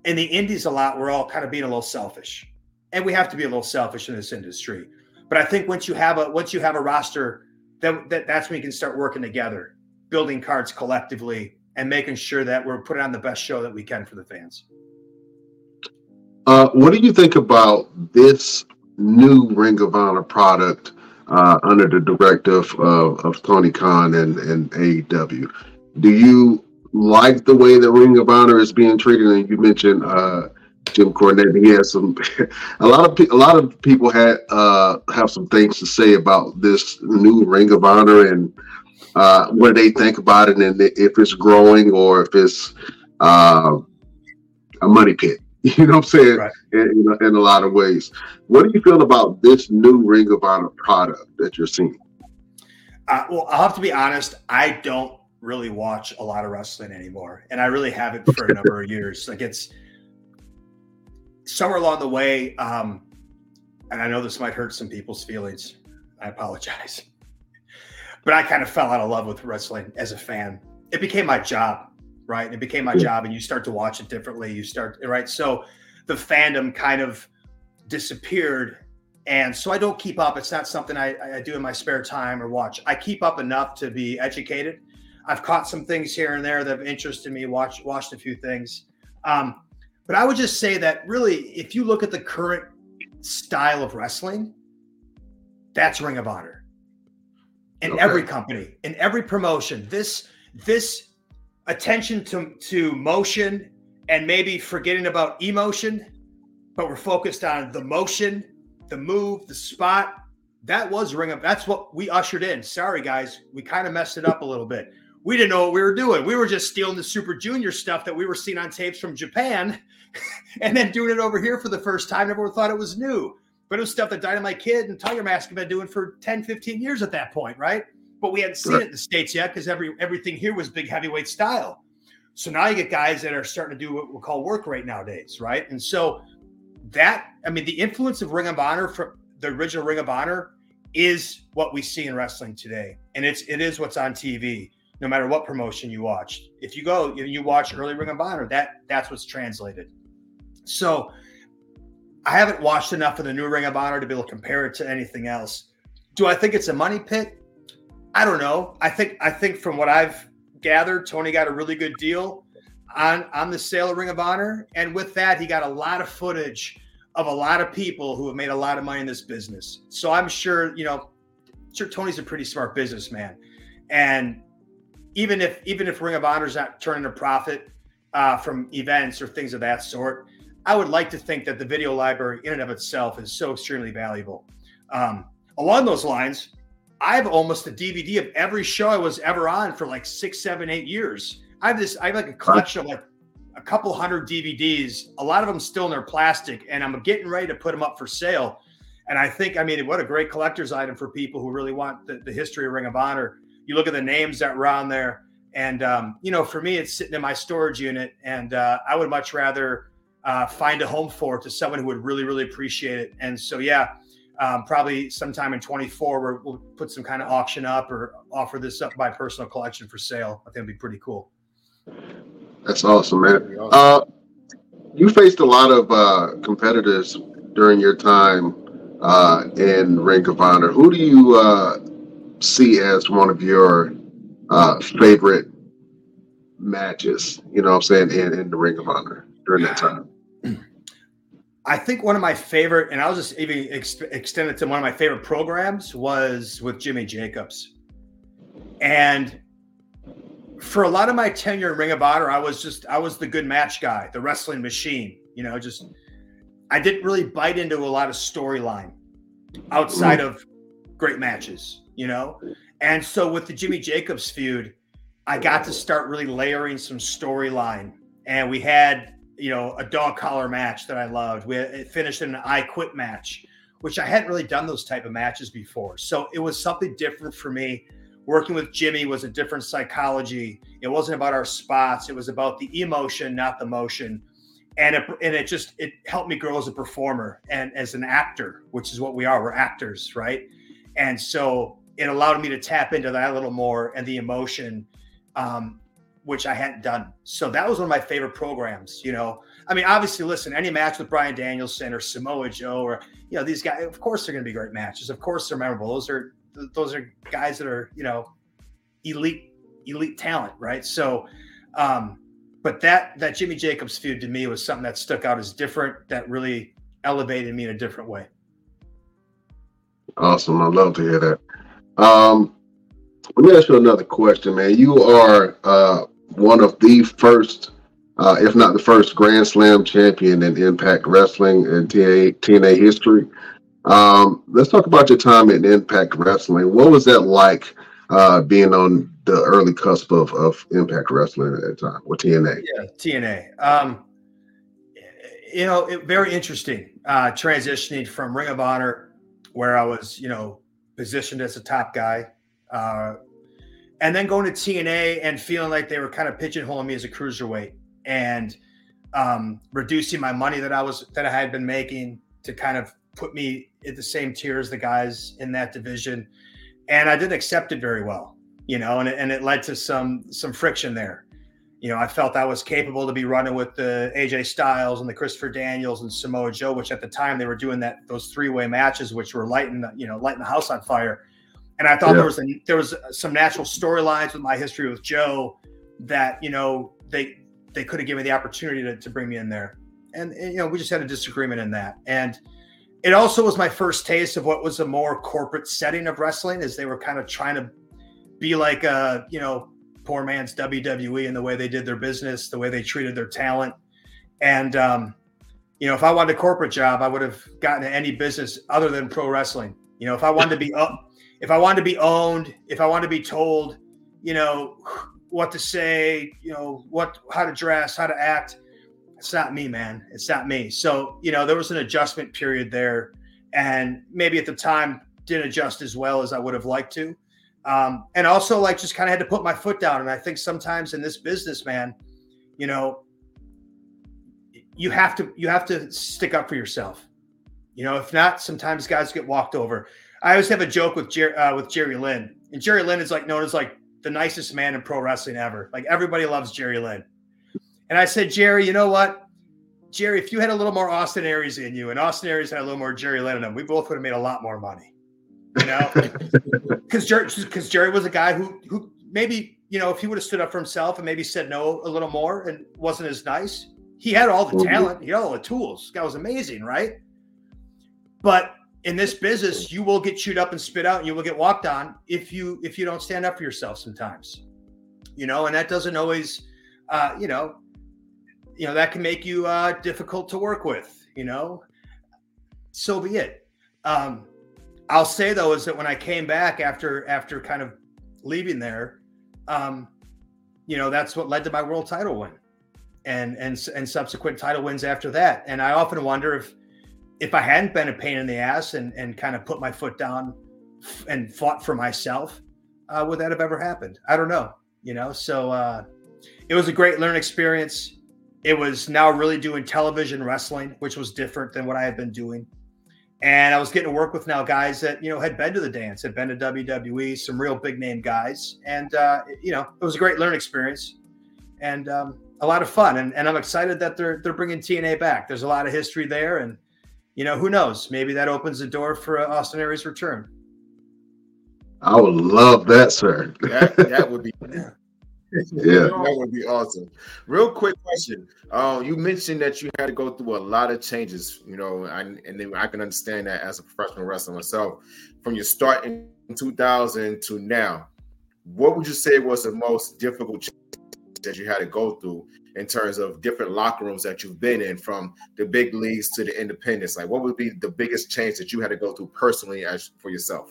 in the indies a lot, we're all kind of being a little selfish, and we have to be a little selfish in this industry. But I think once you have a once you have a roster, that, that that's when you can start working together, building cards collectively, and making sure that we're putting on the best show that we can for the fans. Uh, what do you think about this new Ring of Honor product uh, under the directive of, of Tony Khan and, and AEW? Do you like the way the Ring of Honor is being treated. And you mentioned uh, Jim Cornette. He has some. a lot of pe- a lot of people had uh, have some things to say about this new Ring of Honor and uh, what they think about it, and if it's growing or if it's uh, a money pit. You know what I'm saying? Right. In, in, a lot of ways. What do you feel about this new Ring of Honor product that you're seeing? Uh, well, I'll have to be honest. I don't really watch a lot of wrestling anymore, and I really haven't for a number of years. Like it's somewhere along the way, um, and I know this might hurt some people's feelings. I apologize, but I kind of fell out of love with wrestling as a fan. It became my job, right? And it became my job, and you start to watch it differently. You start right, so the fandom kind of disappeared and so I don't keep up. It's not something I, I, do in my spare time or watch. I keep up enough to be educated, I've caught some things here and there that have interested me. Watched watched a few things, um, but I would just say that really, if you look at the current style of wrestling, that's Ring of Honor. In okay. every company, in every promotion, this this attention to to motion and maybe forgetting about emotion, but we're focused on the motion, the move, the spot. That was Ring of. That's what we ushered in. Sorry, guys, we kind of messed it up a little bit we didn't know what we were doing. We were just stealing the Super Junior stuff that we were seeing on tapes from Japan and then doing it over here for the first time. Everyone thought it was new, but it was stuff that Dynamite Kid and Tiger Mask have been doing for 10, 15 years at that point, right? But we hadn't seen right. it in the States yet because every everything here was big heavyweight style. So now you get guys that are starting to do what we call work rate nowadays, right? And so that, I mean, the influence of Ring of Honor from the original Ring of Honor is what we see in wrestling today. And it's it is what's on TV no matter what promotion you watched. If you go and you watch early Ring of Honor, that that's what's translated. So I haven't watched enough of the new Ring of Honor to be able to compare it to anything else. Do I think it's a money pit? I don't know. I think I think from what I've gathered, Tony got a really good deal on on the sale of Ring of Honor, and with that, he got a lot of footage of a lot of people who have made a lot of money in this business. So I'm sure you know, sure Tony's a pretty smart businessman, and even if even if Ring of Honor's not turning a profit uh, from events or things of that sort, I would like to think that the video library in and of itself is so extremely valuable. Um, along those lines, I have almost a DVD of every show I was ever on for like six, seven, eight years. I have this, I have like a collection of like a couple hundred DVDs, a lot of them still in their plastic, and I'm getting ready to put them up for sale. And I think, I mean, what a great collector's item for people who really want the, the history of Ring of Honor. You look at the names that were on there, and um, you know, for me, it's sitting in my storage unit, and uh, I would much rather uh, find a home for it to someone who would really, really appreciate it. And so, yeah, um, probably sometime in 24 we'll put some kind of auction up or offer this up by personal collection for sale. I think it'd be pretty cool. That's awesome man. Uh, you faced a lot of uh, competitors during your time uh, in ring of honor. Who do you uh, see as one of your uh, favorite matches you know what i'm saying in, in the ring of honor during that time I think one of my favorite, and I'll just even ex- extend it to one of my favorite programs, was with Jimmy Jacobs. And for a lot of my tenure in Ring of Honor, I was just I was the good match guy, the wrestling machine. You know, just I didn't really bite into a lot of storyline outside of great matches. You know, and so with the Jimmy Jacobs feud, I got to start really layering some storyline, and we had you know, a dog collar match that I loved. We it finished in an I quit match, which I hadn't really done those type of matches before. So it was something different for me. Working with Jimmy was a different psychology. It wasn't about our spots. It was about the emotion, not the motion. And it, and it just it helped me grow as a performer and as an actor, which is what we are. We're actors, right? And so it allowed me to tap into that a little more and the emotion um, which I hadn't done. So that was one of my favorite programs. You know, I mean, obviously, listen, any match with Bryan Danielson or Samoa Joe or you know these guys, of course they're going to be great matches. Of course they're memorable. Those are those are guys that are you know elite elite talent, right? So, um, but that that Jimmy Jacobs feud to me was something that stuck out as different. That really elevated me in a different way. Awesome. I love to hear that. Um, let me ask you another question, man. You are uh, one of the first, uh, if not the first, Grand Slam champion in Impact Wrestling and TNA, TNA history. Um, let's talk about your time in Impact Wrestling. What was that like uh, being on the early cusp of, of Impact Wrestling at that time with TNA? Yeah, TNA. Um, you know, it, very interesting uh, transitioning from Ring of Honor, where I was, you know, positioned as a top guy, uh, and then going to TNA and feeling like they were kind of pigeonholing me as a cruiserweight and um, reducing my money that I was that I had been making to kind of put me at the same tier as the guys in that division, and I didn't accept it very well, you know, and it, and it led to some some friction there. You know, I felt I was capable to be running with the AJ Styles and the Christopher Daniels and Samoa Joe, which at the time they were doing that those three way matches, which were lighting you know lighting the house on fire and I thought yeah. there was a, there was some natural storylines with my history with Joe that you know they they could have given me the opportunity to, to bring me in there, and, and, you know we just had a disagreement in that, and it also was my first taste of what was a more corporate setting of wrestling, as they were kind of trying to be like a you know poor man's WWE in the way they did their business, the way they treated their talent, and um, you know if I wanted a corporate job, I would have gotten any business other than pro wrestling. You know, if I wanted to be up if I wanted to be owned, if I wanted to be told, you know, what to say, you know, what how to dress, how to act, it's not me, man. It's not me. So, you know, there was an adjustment period there, and maybe at the time didn't adjust as well as I would have liked to. Um, and also like just kind of had to put my foot down. And I think sometimes in this business, man, you know, you have to you have to stick up for yourself. You know, if not, sometimes guys get walked over. I always have a joke with Jer- uh, with Jerry Lynn, and Jerry Lynn is like known as like the nicest man in pro wrestling ever. Like everybody loves Jerry Lynn. And I said, Jerry, you know what? Jerry, if you had a little more Austin Aries in you, and Austin Aries had a little more Jerry Lynn in him, we both would have made a lot more money. You know, because Jerry, because Jerry was a guy who who maybe you know if he would have stood up for himself and maybe said no a little more and wasn't as nice, he had all the Mhm. talent, he had all the tools. This guy was amazing, right? But in this business, you will get chewed up and spit out, and you will get walked on if you if you don't stand up for yourself sometimes. You know, and that doesn't always, uh, you know, you know that can make you uh, difficult to work with. You know, so be it. Um, I'll say though is that when I came back after after kind of leaving there, um, you know, that's what led to my world title win, and and and subsequent title wins after that. And I often wonder if if I hadn't been a pain in the ass and and kind of put my foot down and fought for myself, uh, would that have ever happened? I don't know. You know, so uh, it was a great learning experience. It was now really doing television wrestling, which was different than what I had been doing. And I was getting to work with now guys that, you know, had been to the dance, had been to WWE, some real big name guys. And, uh, you know, it was a great learning experience and um, a lot of fun. And, and I'm excited that they're, they're bringing TNA back. There's a lot of history there. And, you know, who knows? Maybe that opens the door for uh, Austin Aries' return. I would love that, sir. That, that would be Yeah. that would be awesome. Real quick question. Um, you mentioned that you had to go through a lot of changes, you know, and, and then I can understand that as a professional wrestler myself. From your start in 2000 to now, what would you say was the most difficult change that you had to go through in terms of different locker rooms that you've been in, from the big leagues to the independents? Like, what would be the biggest change that you had to go through personally as for yourself?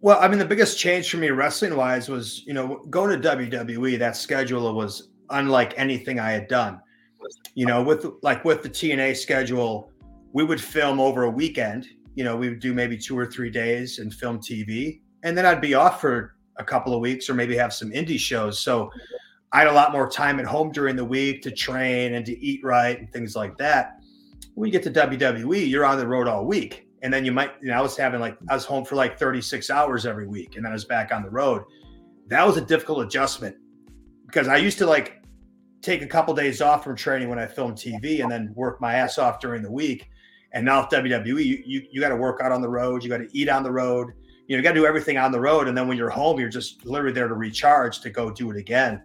Well, I mean, the biggest change for me wrestling wise was, you know, going to WWE, that schedule was unlike anything I had done. You know, with like with the TNA schedule, we would film over a weekend. You know, we would do maybe two or three days and film TV. And then I'd be off for a couple of weeks or maybe have some indie shows. So I had a lot more time at home during the week to train and to eat right and things like that. When you get to WWE, you're on the road all week. And then you might you know i was having like i was home for like 36 hours every week and then i was back on the road. That was a difficult adjustment because i used to like take a couple days off from training when i filmed tv and then work my ass off during the week. And now with wwe you you, you got to work out on the road you got to eat on the road you know you got to do everything on the road. And then when you're home you're just literally there to recharge to go do it again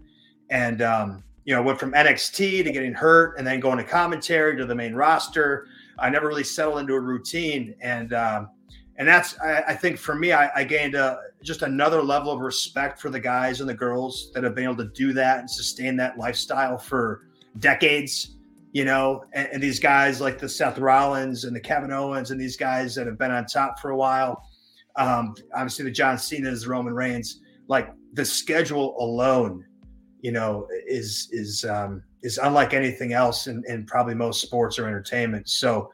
and um you know went from nxt to getting hurt and then going to commentary to the main roster I never really settled into a routine, and um, and that's I, I, think for me, I, I gained a, just another level of respect for the guys and the girls that have been able to do that and sustain that lifestyle for decades. You know, and, and these guys like the Seth Rollins and the Kevin Owens and these guys that have been on top for a while. Um, obviously, the John Cena's, the Roman Reigns, like the schedule alone, you know, is is um, is unlike anything else in, in probably most sports or entertainment. So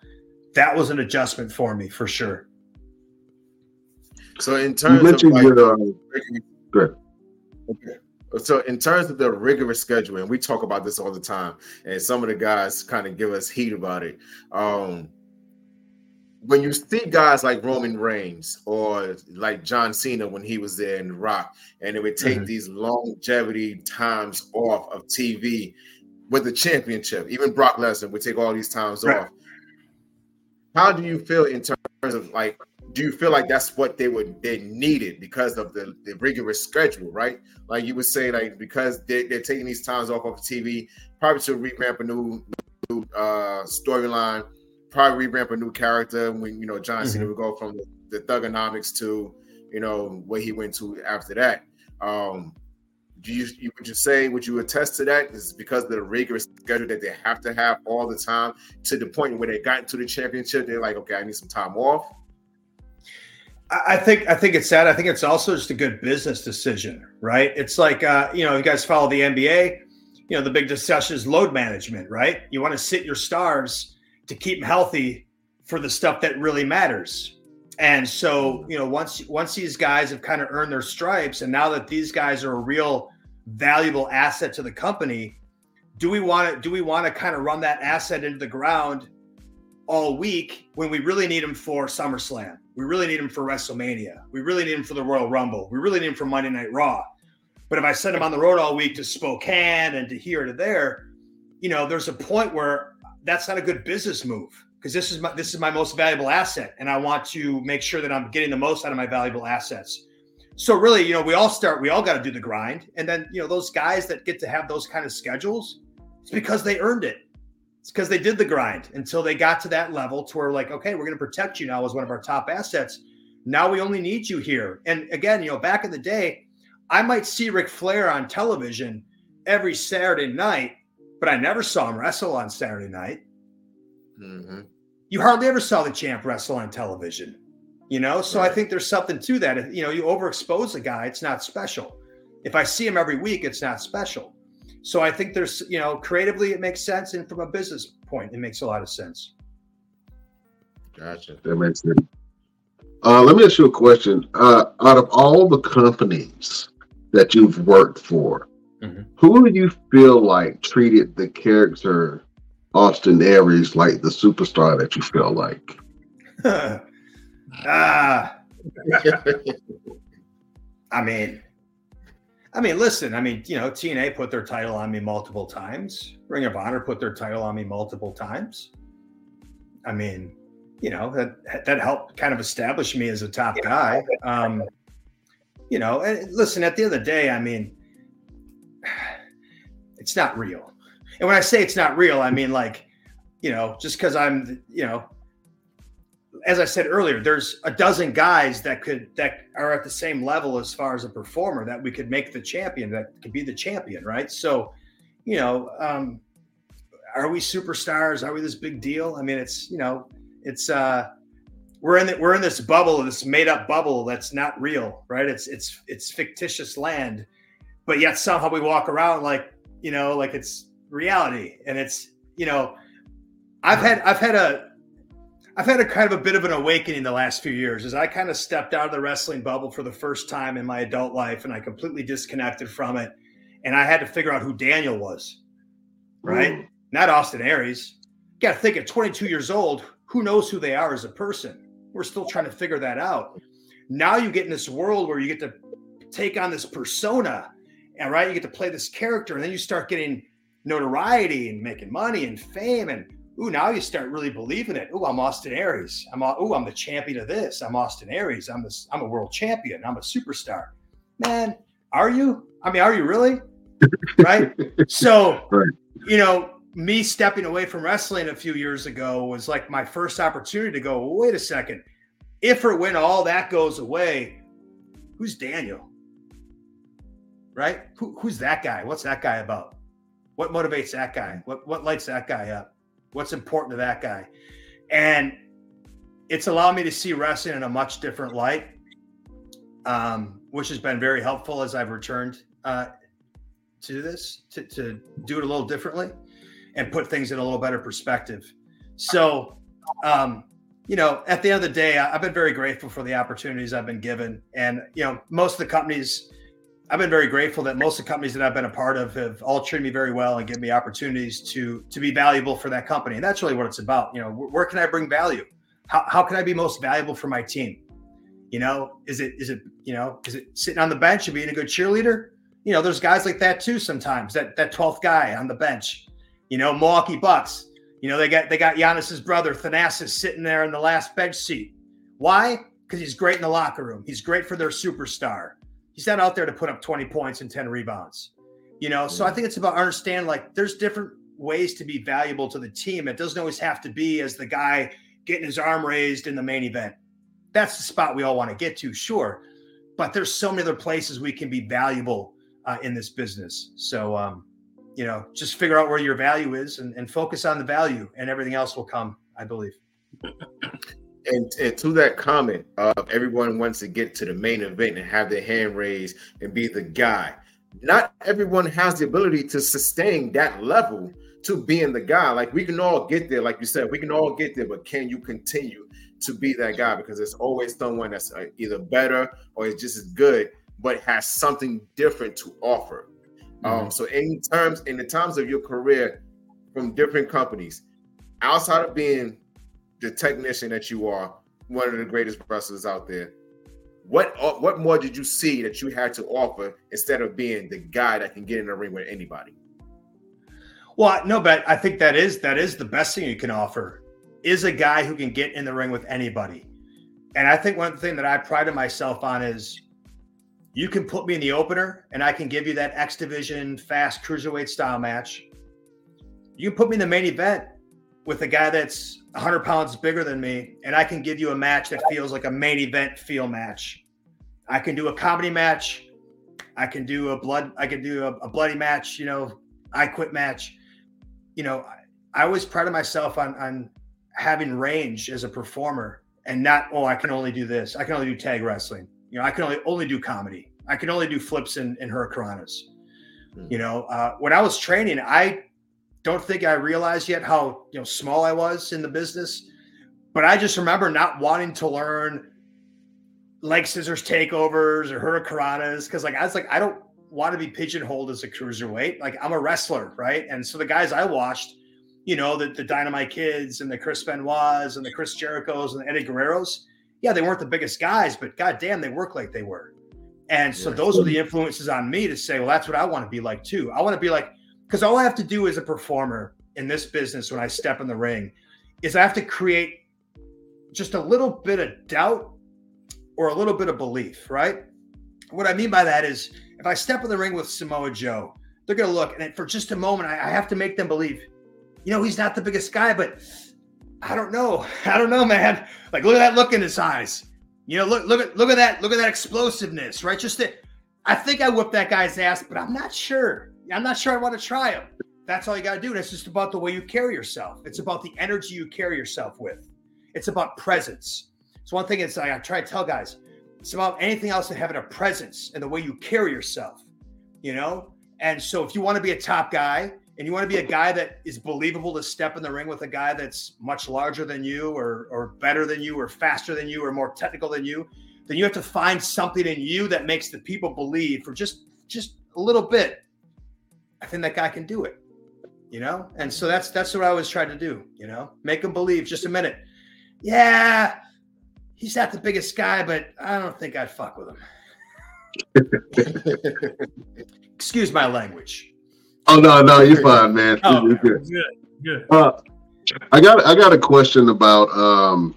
that was an adjustment for me for sure. So in You terms of like, your, uh, Good. Okay. So in terms of the rigorous schedule, and we talk about this all the time, and some of the guys kind of give us heat about it. Um, when you see guys like Roman Reigns or like John Cena when he was there in Rock, and it would take Mhm. these longevity times off of TV with the championship, even Brock Lesnar would take all these times Right. off. How do you feel in terms of like? Do you feel like that's what they would they needed because of the, the rigorous schedule, right? Like you would say, like because they, they're taking these times off of TV, probably to revamp a new, new uh, storyline, probably revamp a new character. When you know John Cena would go from the, the Thuganomics to you know what he went to after that. Um, do you, you would you say would you attest to that? Is because of the rigorous schedule that they have to have all the time to the point where they got into the championship, they're like, okay, I need some time off. I I think I think it's sad. I think it's also just a good business decision, right? It's like uh, you know, you guys follow the NBA. You know, the big discussion is load management, right? You want to sit your stars to keep them healthy for the stuff that really matters. And so, you know, once once these guys have kind of earned their stripes, and now that these guys are a real valuable asset to the company, do we want to do we want to kind of run that asset into the ground all week when we really need them for SummerSlam? We really need them for WrestleMania. We really need them for the Royal Rumble. We really need them for Monday Night Raw. But if I send them on the road all week to Spokane and to here to there, you know, there's a point where that's not a good business move. because this is my this is my most valuable asset, and I want to make sure that I'm getting the most out of my valuable assets. So really, you know, we all start, we all got to do the grind, and then you know those guys that get to have those kind of schedules, it's because they earned it. It's because they did the grind until they got to that level to where like, okay, we're going to protect you now as one of our top assets. Now we only need you here. And again, you know, back in the day, I might see Ric Flair on television every Saturday night, but I never saw him wrestle on Saturday night. Mm-hmm. You hardly ever saw the champ wrestle on television, you know? So right. I think there's something to that. You know, you overexpose a guy, it's not special. If I see him every week, it's not special. So I think there's, you know, creatively it makes sense, and from a business point, it makes a lot of sense. Gotcha. That makes sense. Uh, let me ask you a question. Uh, out of all the companies that you've worked for, mm-hmm. who do you feel like treated the character Austin Aries like the superstar that you feel like? ah, I mean, I mean, listen, I mean, you know, TNA put their title on me multiple times. Ring of Honor put their title on me multiple times. I mean, you know, that that helped kind of establish me as a top guy. Um, you know, and listen, at the end of the day, I mean, it's not real. And when I say it's not real, I mean like, you know, just because I'm, you know, as I said earlier, there's a dozen guys that could that are at the same level as far as a performer that we could make the champion that could be the champion, right? So, you know, um, are we superstars? Are we this big deal? I mean, it's you know, it's uh, we're in the, we're in this bubble, this made up bubble that's not real, right? It's it's it's fictitious land, but yet somehow we walk around like you know, like it's reality, and it's you know, I've had I've had a I've had a kind of a bit of an awakening the last few years as I kind of stepped out of the wrestling bubble for the first time in my adult life and I completely disconnected from it. And I had to figure out who Daniel was, right? Ooh. Not Austin Aries. You got to think at 22 years old, who knows who they are as a person? We're still trying to figure that out. Now you get in this world where you get to take on this persona, and right, you get to play this character, and then you start getting notoriety and making money and fame and Ooh, now you start really believing it. Ooh, I'm Austin Aries. I'm ooh, I'm the champion of this. I'm Austin Aries. I'm this. I'm a world champion. I'm a superstar. Man, are you? I mean, are you really? right. So, right. you know, me stepping away from wrestling a few years ago was like my first opportunity to go. Wait a second. If or when all that goes away, who's Daniel? Right? Who, who's that guy? What's that guy about? What motivates that guy? What what lights that guy up? What's important to that guy? And it's allowed me to see wrestling in a much different light, um, which has been very helpful as I've returned uh, to this, to, to do it a little differently and put things in a little better perspective. So, um, you know, at the end of the day, I've been very grateful for the opportunities I've been given. And, you know, most of the companies I've been very grateful that most of the companies that I've been a part of have all treated me very well and given me opportunities to to be valuable for that company. And that's really what it's about. You know, where can I bring value? How, how can I be most valuable for my team? You know, is it is it you know is it sitting on the bench and being a good cheerleader? You know, there's guys like that too sometimes. That that twelfth guy on the bench. You know, Milwaukee Bucks. You know, they got they got Giannis's brother Thanasis sitting there in the last bench seat. Why? Because he's great in the locker room. He's great for their superstar he's not out there to put up 20 points and 10 rebounds. You know, so I think it's about understand like there's different ways to be valuable to the team. It doesn't always have to be as the guy getting his arm raised in the main event. That's the spot we all want to get to, sure. But there's so many other places we can be valuable uh, in this business. So, um, you know, just figure out where your value is and, and focus on the value, and everything else will come, I believe. and, and to that comment of everyone wants to get to the main event and have their hand raised and be the guy. Not everyone has the ability to sustain that level to being the guy. Like we can all get there, like you said, we can all get there, but can you continue to be that guy? Because there's always someone that's uh, either better or is just as good, but has something different to offer. Um, mm-hmm. Um, so in terms in the times of your career from different companies, outside of being the technician that you are, one of the greatest wrestlers out there. What uh, what more did you see that you had to offer instead of being the guy that can get in the ring with anybody? Well, no, but I think that is that is the best thing you can offer is a guy who can get in the ring with anybody. And I think one thing that I prided myself on is you can put me in the opener and I can give you that X division fast cruiserweight style match. You can put me in the main event with a guy that's 100 pounds bigger than me, and I can give you a match that feels like a main event feel match. I can do a comedy match. I can do a blood. I can do a, a bloody match. You know, I quit match. You know, I, I always prided myself on on having range as a performer and not oh I can only do this. I can only do tag wrestling. You know, I can only only do comedy. I can only do flips and, and hurricanranas. Mm-hmm. You know, uh, when I was training, I don't think I realized yet how you know small I was in the business, but I just remember not wanting to learn leg scissors takeovers or hurricanranas because like I was like I don't want to be pigeonholed as a cruiserweight. Like I'm a wrestler, right? And so the guys I watched, you know, the, the Dynamite Kids and the Chris Benoit's and the Chris Jericho's and the Eddie Guerrero's, yeah, they weren't the biggest guys, but goddamn, they work like they were. And so those were the influences on me to say, well, that's what I want to be like too. I want to be like because all I have to do as a performer in this business when I step in the ring is I have to create just a little bit of doubt or a little bit of belief, right? What I mean by that is if I step in the ring with Samoa Joe, they're going to look and for just a moment, I, have to make them believe, you know, he's not the biggest guy, but I don't know. I don't know, man. Like, look at that look in his eyes. You know, look, look at, look at that, look at that explosiveness, right? Just that. I think I whipped that guy's ass, but I'm not sure. I'm not sure I want to try them. That's all you got to do. It's just about the way you carry yourself. It's about the energy you carry yourself with. It's about presence. It's one thing. It's like I try to tell guys. It's about anything else than having a presence and the way you carry yourself. You know. And so, if you want to be a top guy and you want to be a guy that is believable to step in the ring with a guy that's much larger than you, or or better than you, or faster than you, or more technical than you, then you have to find something in you that makes the people believe for just just a little bit I think that guy can do it. You know, and so that's that's what I was trying to do. You know, make him believe. Just a minute. Yeah, he's not the biggest guy, but I don't think I'd fuck with him. Excuse my language. Oh no, no, you're fine, man. Oh, you're good, good. good. Uh, I got I got a question about um,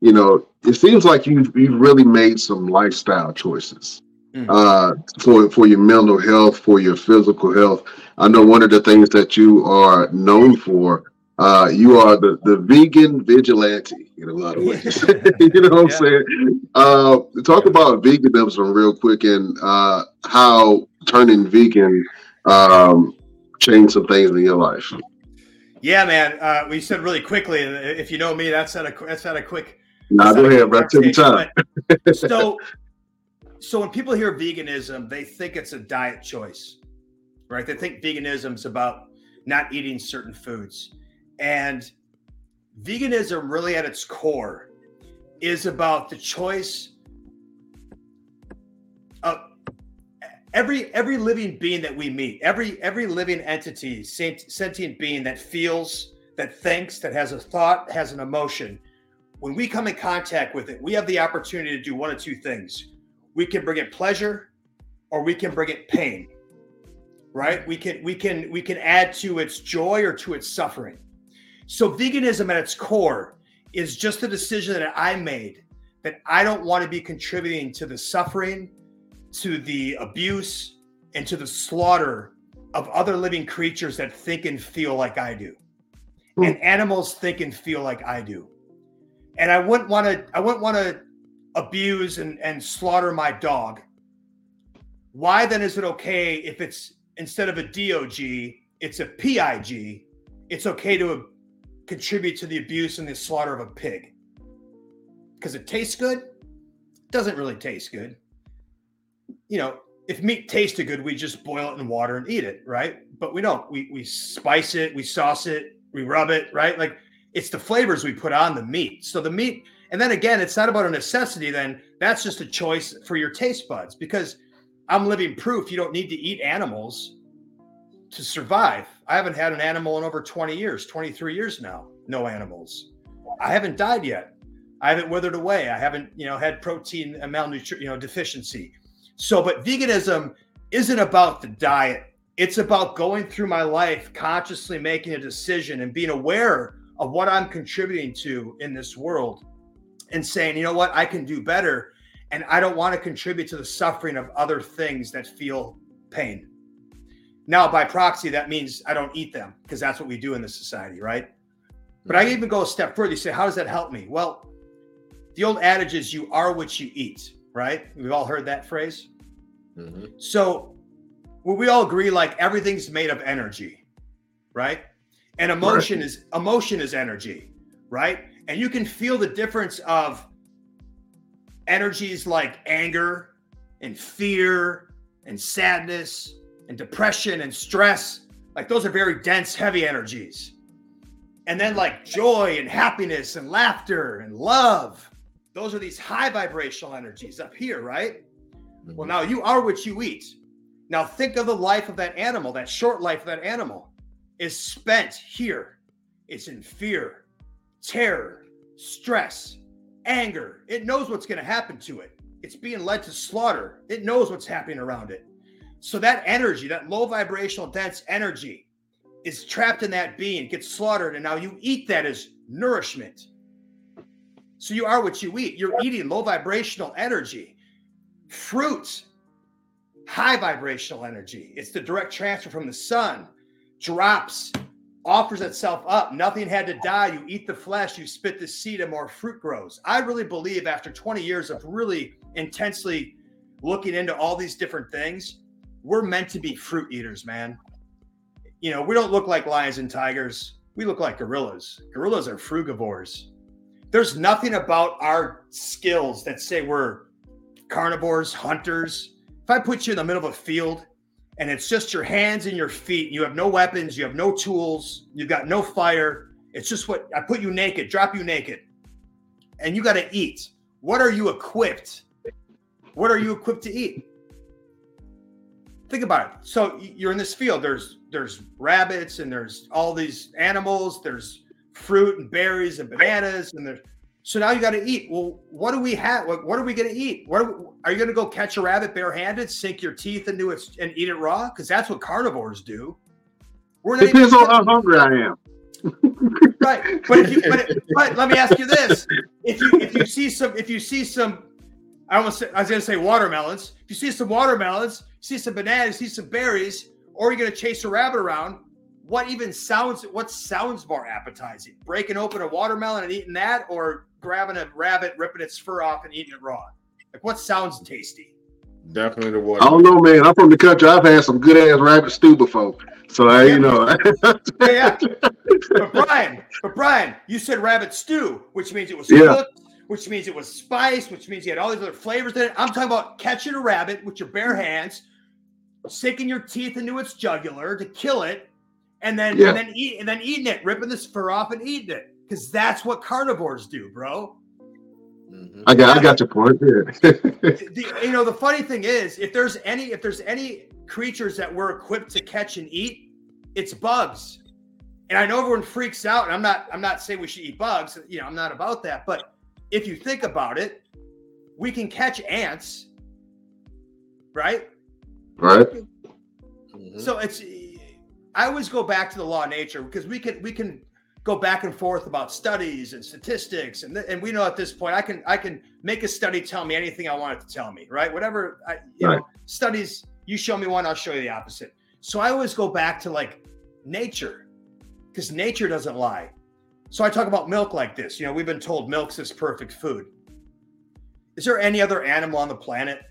you know, it seems like you you've really made some lifestyle choices mm-hmm. uh, for for your mental health, for your physical health. I know one of the things that you are known for. Uh, you are the, the vegan vigilante in a lot of ways. you know what I'm saying? Uh, talk about veganism real quick and uh, how turning vegan um, changed some things in your life. Yeah, man. Uh, we said really quickly. If you know me, that's not a that's not a quick. Nah, go ahead, bro. Take your time. so, so when people hear veganism, they think it's a diet choice, right? They think veganism is about not eating certain foods. And veganism, really at its core, is about the choice of every every living being that we meet, every every living entity, sentient being that feels, that thinks, that has a thought, has an emotion. When we come in contact with it, we have the opportunity to do one of two things we can bring it pleasure or we can bring it pain right? We can we can we can add to its joy or to its suffering. So veganism at its core is just a decision that i made that i don't want to be contributing to the suffering to the abuse and to the slaughter of other living creatures that think and feel like i do. Mm. and animals think and feel like i do. And i wouldn't want to i wouldn't want to abuse and, and slaughter my dog, why then is it okay if it's instead of a DOG, it's a PIG? It's okay to contribute to the abuse and the slaughter of a pig because it tastes good. Doesn't really taste good. You know, if meat tasted good, we just boil it in water and eat it, right? But we don't. We we spice it, we sauce it, we rub it, right? Like it's the flavors we put on the meat. So the meat and then again, it's not about a necessity, then that's just a choice for your taste buds because I'm living proof you don't need to eat animals to survive. I haven't had an animal in over 20 years, 23 years now, no animals. I haven't died yet. I haven't withered away. I haven't, you know, had protein uh, and malnutrition, you know, deficiency. So, but veganism isn't about the diet. It's about going through my life consciously making a decision and being aware of what I'm contributing to in this world and saying, you know what, I can do better. And I don't want to contribute to the suffering of other things that feel pain. Now, by proxy, that means I don't eat them because that's what we do in this society, right? But I even go a step further. You say, how does that help me? Well, the old adage is you are what you eat, right? We've all heard that phrase. Mm-hmm. So, well, we all agree like everything's made of energy, right? And emotion right. is emotion is energy, right? And you can feel the difference of energies like anger and fear and sadness and depression and stress. Like those are very dense, heavy energies. And then like joy and happiness and laughter and love. Those are these high vibrational energies up here, right? Mm-hmm. Well, now you are what you eat. Now think of the life of that animal, that short life of that animal is spent here. It's in fear, terror, stress, anger. It knows what's going to happen to it. It's being led to slaughter. It knows what's happening around it. So that energy, that low vibrational dense energy, is trapped in that being, gets slaughtered, and now you eat that as nourishment. So you are what you eat. You're eating low vibrational energy. Fruit, high vibrational energy. It's the direct transfer from the sun, drops, offers itself up. Nothing had to die. You eat the flesh, you spit the seed, and more fruit grows. I really believe after 20 years of really intensely looking into all these different things, we're meant to be fruit eaters, man. You know, we don't look like lions and tigers. We look like gorillas. Gorillas are frugivores. There's nothing about our skills that say we're carnivores, hunters. If I put you in the middle of a field and it's just your hands and your feet, you have no weapons, you have no tools, you've got no fire. It's just what I put you naked, drop you naked, and you got to eat. What are you equipped? What are you equipped to eat? think about it. So you're in this field. There's there's rabbits and there's all these animals. There's fruit and berries and bananas and there's so now you got to eat. Well, what do we have? What, what are we going to eat? What are, we, are you going to go catch a rabbit barehanded, sink your teeth into it, and eat it raw? Because that's what carnivores do. We're not Depends on how hungry I am. right, but if you but, but let me ask you this: if you if you see some if you see some I almost I was going to say watermelons. If you see some watermelons, see some bananas, see some berries, or you're going to chase a rabbit around, what even sounds what sounds more appetizing? Breaking open a watermelon and eating that, or grabbing a rabbit, ripping its fur off and eating it raw? Like what sounds tasty? Definitely the water. I don't know, man. I'm from the country. I've had some good ass rabbit stew before, so I, you know. yeah, yeah. But Brian, but Brian, you said rabbit stew, which means it was yeah. cooked which means it was spice, which means you had all these other flavors in it. I'm talking about catching a rabbit with your bare hands, sinking your teeth into its jugular to kill it, and then yeah. and then eat and then eating it, ripping this fur off and eating it. Because that's what carnivores do, bro. Mm-hmm. I got I got your point. the, you know, the funny thing is, if there's any if there's any creatures that we're equipped to catch and eat, it's bugs. And I know everyone freaks out, and I'm not I'm not saying we should eat bugs. You know, I'm not about that, but if you think about it, we can catch ants, right? Right. Mm-hmm. So it's I always go back to the law of nature because we can we can go back and forth about studies and statistics and and we know at this point I can I can make a study tell me anything I want it to tell me, right? Whatever I, you right. know, studies you show me one, I'll show you the opposite. So I always go back to like nature because nature doesn't lie. So I talk about milk like this. You know, we've been told milk's this perfect food. Is there any other animal on the planet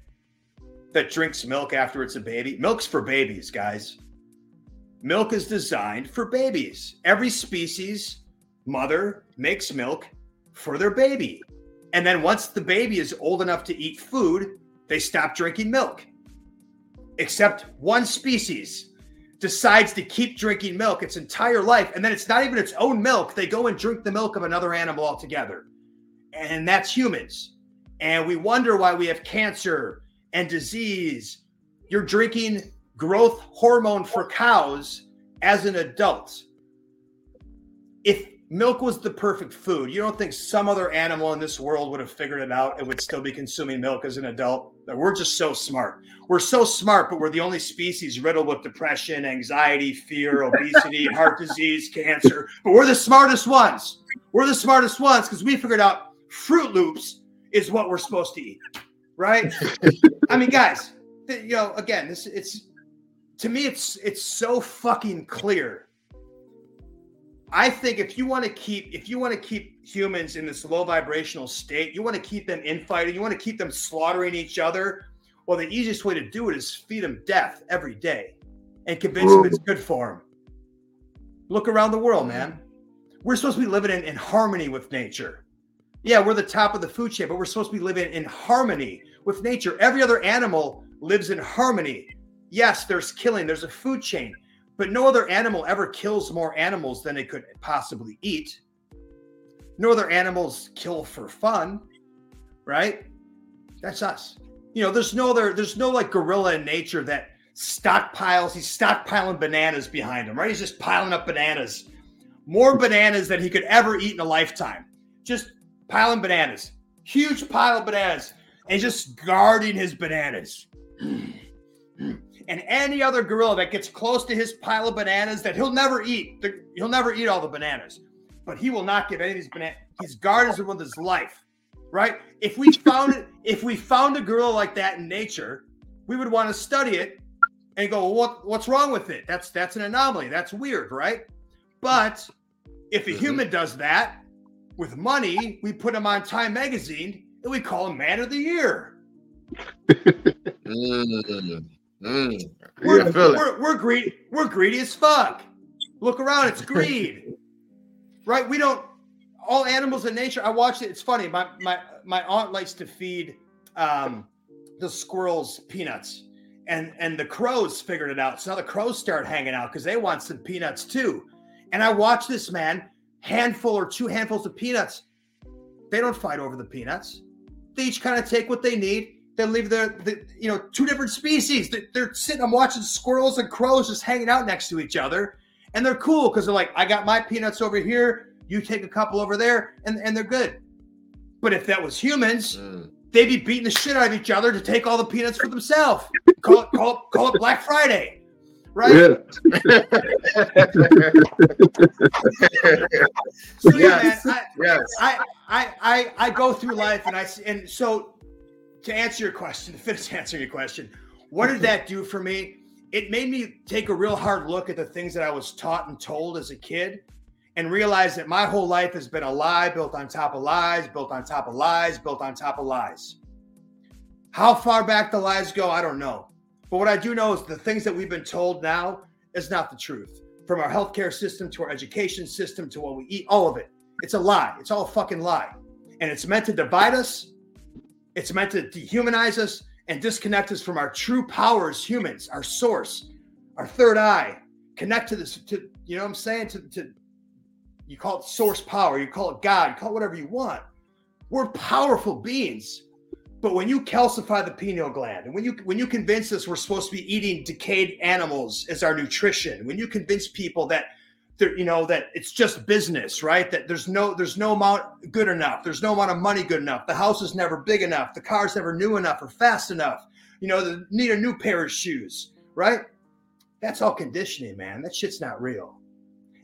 that drinks milk after it's a baby? Milk's for babies, guys. Milk is designed for babies. Every species mother makes milk for their baby. And then once the baby is old enough to eat food, they stop drinking milk. Except one species decides to keep drinking milk its entire life, and then it's not even its own milk. They go and drink the milk of another animal altogether. And that's humans. And we wonder why we have cancer and disease. You're drinking growth hormone for cows as an adult. If milk was the perfect food. You don't think some other animal in this world would have figured it out and would still be consuming milk as an adult? We're just so smart. We're so smart, but we're the only species riddled with depression, anxiety, fear, obesity, heart disease, cancer. But we're the smartest ones. We're the smartest ones because we figured out Froot Loops is what we're supposed to eat, right? I mean, guys, you know, again, this it's to me, it's it's so fucking clear I think if you want to keep if you want to keep humans in this low vibrational state, you want to keep them infighting, you want to keep them slaughtering each other. Well, the easiest way to do it is feed them death every day and convince them it's good for them. Look around the world, man. We're supposed to be living in, in harmony with nature. Yeah, we're the top of the food chain, but we're supposed to be living in harmony with nature. Every other animal lives in harmony. Yes, there's killing, there's a food chain, but no other animal ever kills more animals than it could possibly eat. No other animals kill for fun, right? That's us. You know, there's no other, there's no like gorilla in nature that stockpiles, he's stockpiling bananas behind him, right? He's just piling up bananas. More bananas than he could ever eat in a lifetime. Just piling bananas. Huge pile of bananas. And just guarding his bananas. Mm, mm. And any other gorilla that gets close to his pile of bananas that he'll never eat. He'll never eat all the bananas, but he will not give any of these bananas. He's guarding them with his life, right? If we found it, if we found a gorilla like that in nature, we would want to study it and go, well, what what's wrong with it? That's that's an anomaly. That's weird, right? But if a mm-hmm. human does that with money, we put him on Time Magazine and we call him Man of the Year. mm. We're, yeah, we're, we're, greedy. We're greedy as fuck. Look around. It's greed, right? We don't. All animals in nature. I watched it. It's funny. My my my aunt likes to feed um, the squirrels peanuts, and and the crows figured it out. So now the crows start hanging out because they want some peanuts too. And I watch this man handful or two handfuls of peanuts. They don't fight over the peanuts. They each kind of take what they need they leave their, the, you know, two different species. They're, they're sitting. I'm watching squirrels and crows just hanging out next to each other, and they're cool because they're like, I got my peanuts over here. You take a couple over there, and and they're good. But if that was humans, mm. they'd be beating the shit out of each other to take all the peanuts for themselves. call it call it call it Black Friday, right? Yeah. so yeah, yes. man, I, yes. I, I I I go through life and I and so to answer your question, to finish answering your question, what did that do for me? It made me take a real hard look at the things that I was taught and told as a kid and realize that my whole life has been a lie built on top of lies, built on top of lies, built on top of lies. How far back the lies go, I don't know. But what I do know is the things that we've been told now is not the truth. From our healthcare system to our education system to what we eat, all of it. It's a lie. It's all a fucking lie. And it's meant to divide us it's meant to dehumanize us and disconnect us from our true power as humans, our source, our third eye. Connect to this, to you know what I'm saying? To, to you call it source power, you call it God, call it whatever you want. We're powerful beings. But when you calcify the pineal gland, and when you when you convince us we're supposed to be eating decayed animals as our nutrition, when you convince people that there, you know that it's just business right? That there's no there's no amount good enough. There's no amount of money good enough. The house is never big enough. The car's never new enough or fast enough. You know they need a new pair of shoes right? That's all conditioning man. That shit's not real.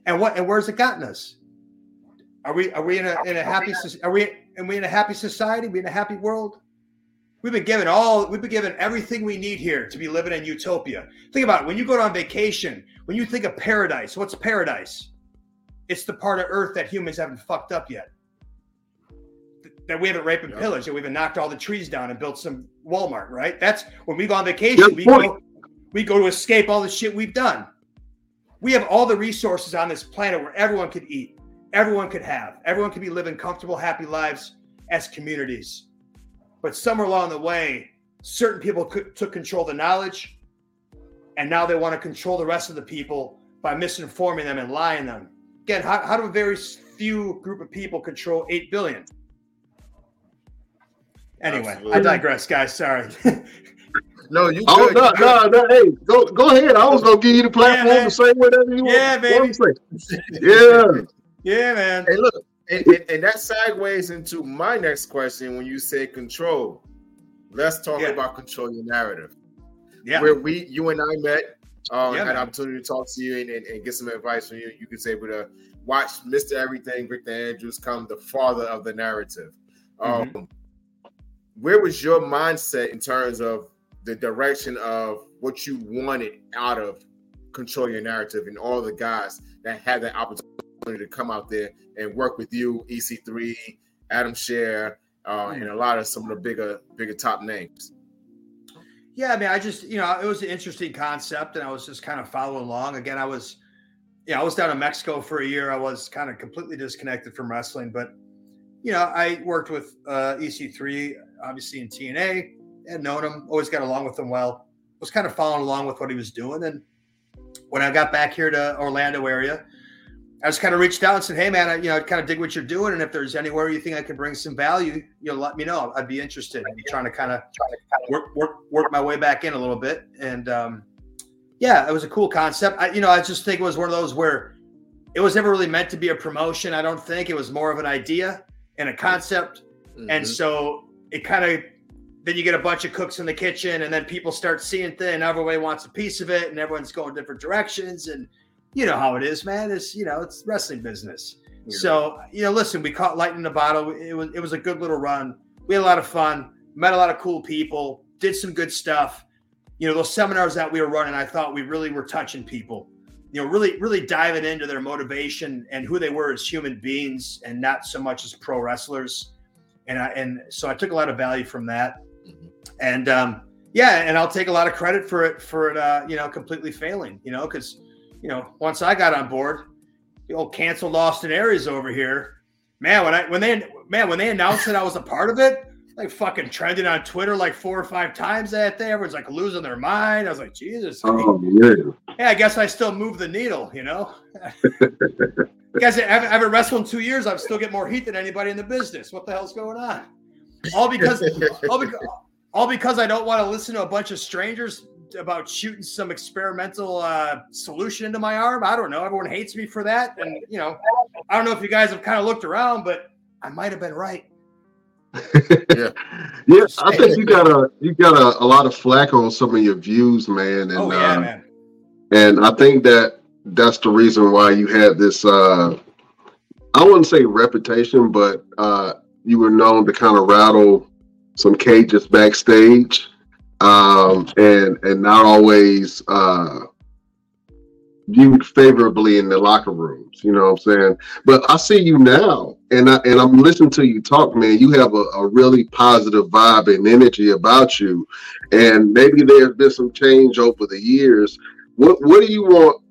And what and where's it gotten us? Are we are we in a in a happy are we are we in a happy society? Are we in a happy world? We've been given all, we've been given everything we need here to be living in utopia. Think about it. When you go on vacation, when you think of paradise, what's paradise? It's the part of Earth that humans haven't fucked up yet. That we haven't raped and pillaged, that we haven't knocked all the trees down and built some Walmart, right? That's when we go on vacation, we go, we go to escape all the shit we've done. We have all the resources on this planet where everyone could eat, everyone could have, everyone could be living comfortable, happy lives as communities. But somewhere along the way, certain people could, took control of the knowledge, and now they want to control the rest of the people by misinforming them and lying them. Again, how, how do a very few group of people control 8 billion? Anyway, Absolutely. I digress, guys. Sorry. no, you. Oh no, no, no. Hey, go, go ahead. I was gonna give you the platform yeah, to say whatever you yeah, want. Yeah, baby. Yeah. Yeah, man. Hey, look, and, and, and that segues into my next question when you say control. Let's talk Yeah. about control your narrative. Yeah. Where we, you and I met, uh, Yeah, had man. an opportunity to talk to you and, and, and get some advice from you. You was able to watch Mr. Everything, Victor Andrews, come the father of the narrative. Um, Mm-hmm. Where was your mindset in terms of the direction of what you wanted out of control your narrative and all the guys that had that opportunity to come out there and work with you, EC3, Adam Scherr, uh, and a lot of some of the bigger, bigger top names. Yeah, I mean, I just, you know, it was an interesting concept and I was just kind of following along. Again, I was, yeah, I was down in Mexico for a year. I was kind of completely disconnected from wrestling, but, you know, I worked with uh, EC3, obviously in TNA, had known him, always got along with him well, was kind of following along with what he was doing. And when I got back here to Orlando area, I just kind of reached out and said, "Hey, man, I, you know, I kind of dig what you're doing, and if there's anywhere you think I can bring some value, you know, let me know. I'd be interested." I'm trying to kind of work work work my way back in a little bit, and um, yeah, it was a cool concept. I, you know, I just think it was one of those where it was never really meant to be a promotion. I don't think it was more of an idea and a concept, and Mhm. so it kind of then you get a bunch of cooks in the kitchen, and then people start seeing things, and everybody wants a piece of it, and everyone's going different directions, and you know how it is, man. It's you know it's wrestling business. So you know, listen, we caught lightning in the bottle. It was it was a good little run. We had a lot of fun. Met a lot of cool people. Did some good stuff. You know, those seminars that we were running, I thought we really were touching people. You know, really really diving into their motivation and who they were as human beings, and not so much as pro wrestlers. And I and so I took a lot of value from that. Mhm. And um, yeah, and I'll take a lot of credit for it for it. Uh, you know, completely failing. You know, because you know once I got on board, the old canceled Austin Aries over here, man. When I when they man when they announced that I was a part of it, like fucking trending on Twitter like four or five times that day. Everyone's like losing their mind. I was like, Jesus. Oh yeah. Yeah, I guess I still move the needle, you know. Guys, I haven't, I haven't wrestled in two years. I've still get more heat than anybody in the business. What the hell's going on? All because, all because, all because I don't want to listen to a bunch of strangers about shooting some experimental uh, solution into my arm. I don't know. Everyone hates me for that, and you know, I don't know if you guys have kind of looked around, but I might have been right. yeah, yeah. I think you got a you got a, a lot of flack on some of your views, man. And oh yeah, uh, man. and I think that that's the reason why you had this uh I wouldn't say reputation, but uh you were known to kind of rattle some cages backstage. Um and and not always uh viewed favorably in the locker rooms, you know what I'm saying? But I see you now and I and I'm listening to you talk, man. You have a, a really positive vibe and energy about you. And maybe there's been some change over the years. What what do you want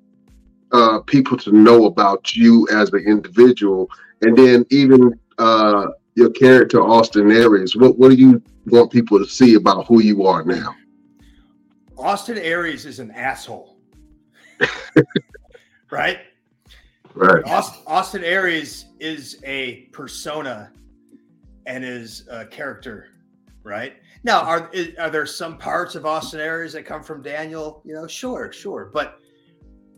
uh, people to know about you as an individual, and then even uh, your character, Austin Aries? What what do you want people to see about who you are now? Austin Aries is an asshole, right? Right. Austin, Austin Aries is a persona and is a character, right? Now, are are there some parts of Austin Aries that come from Daniel? You know, sure, sure, but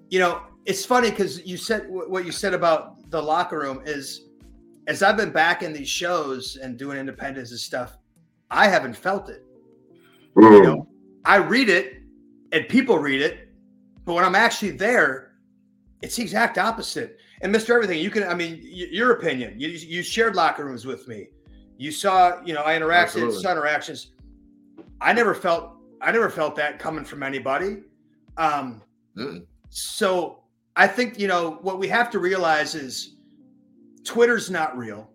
you know, it's funny because you said what you said about the locker room is, as I've been back in these shows and doing independence and stuff, I haven't felt it. You Mm, know, I read it and people read it, but when I'm actually there, it's the exact opposite. And Mr. Everything, you can, I mean, y- your opinion, you, you shared locker rooms with me. You saw, you know, I interacted, saw interactions. I never felt, I never felt that coming from anybody. Um, Mm. so I think, you know, what we have to realize is Twitter's not real.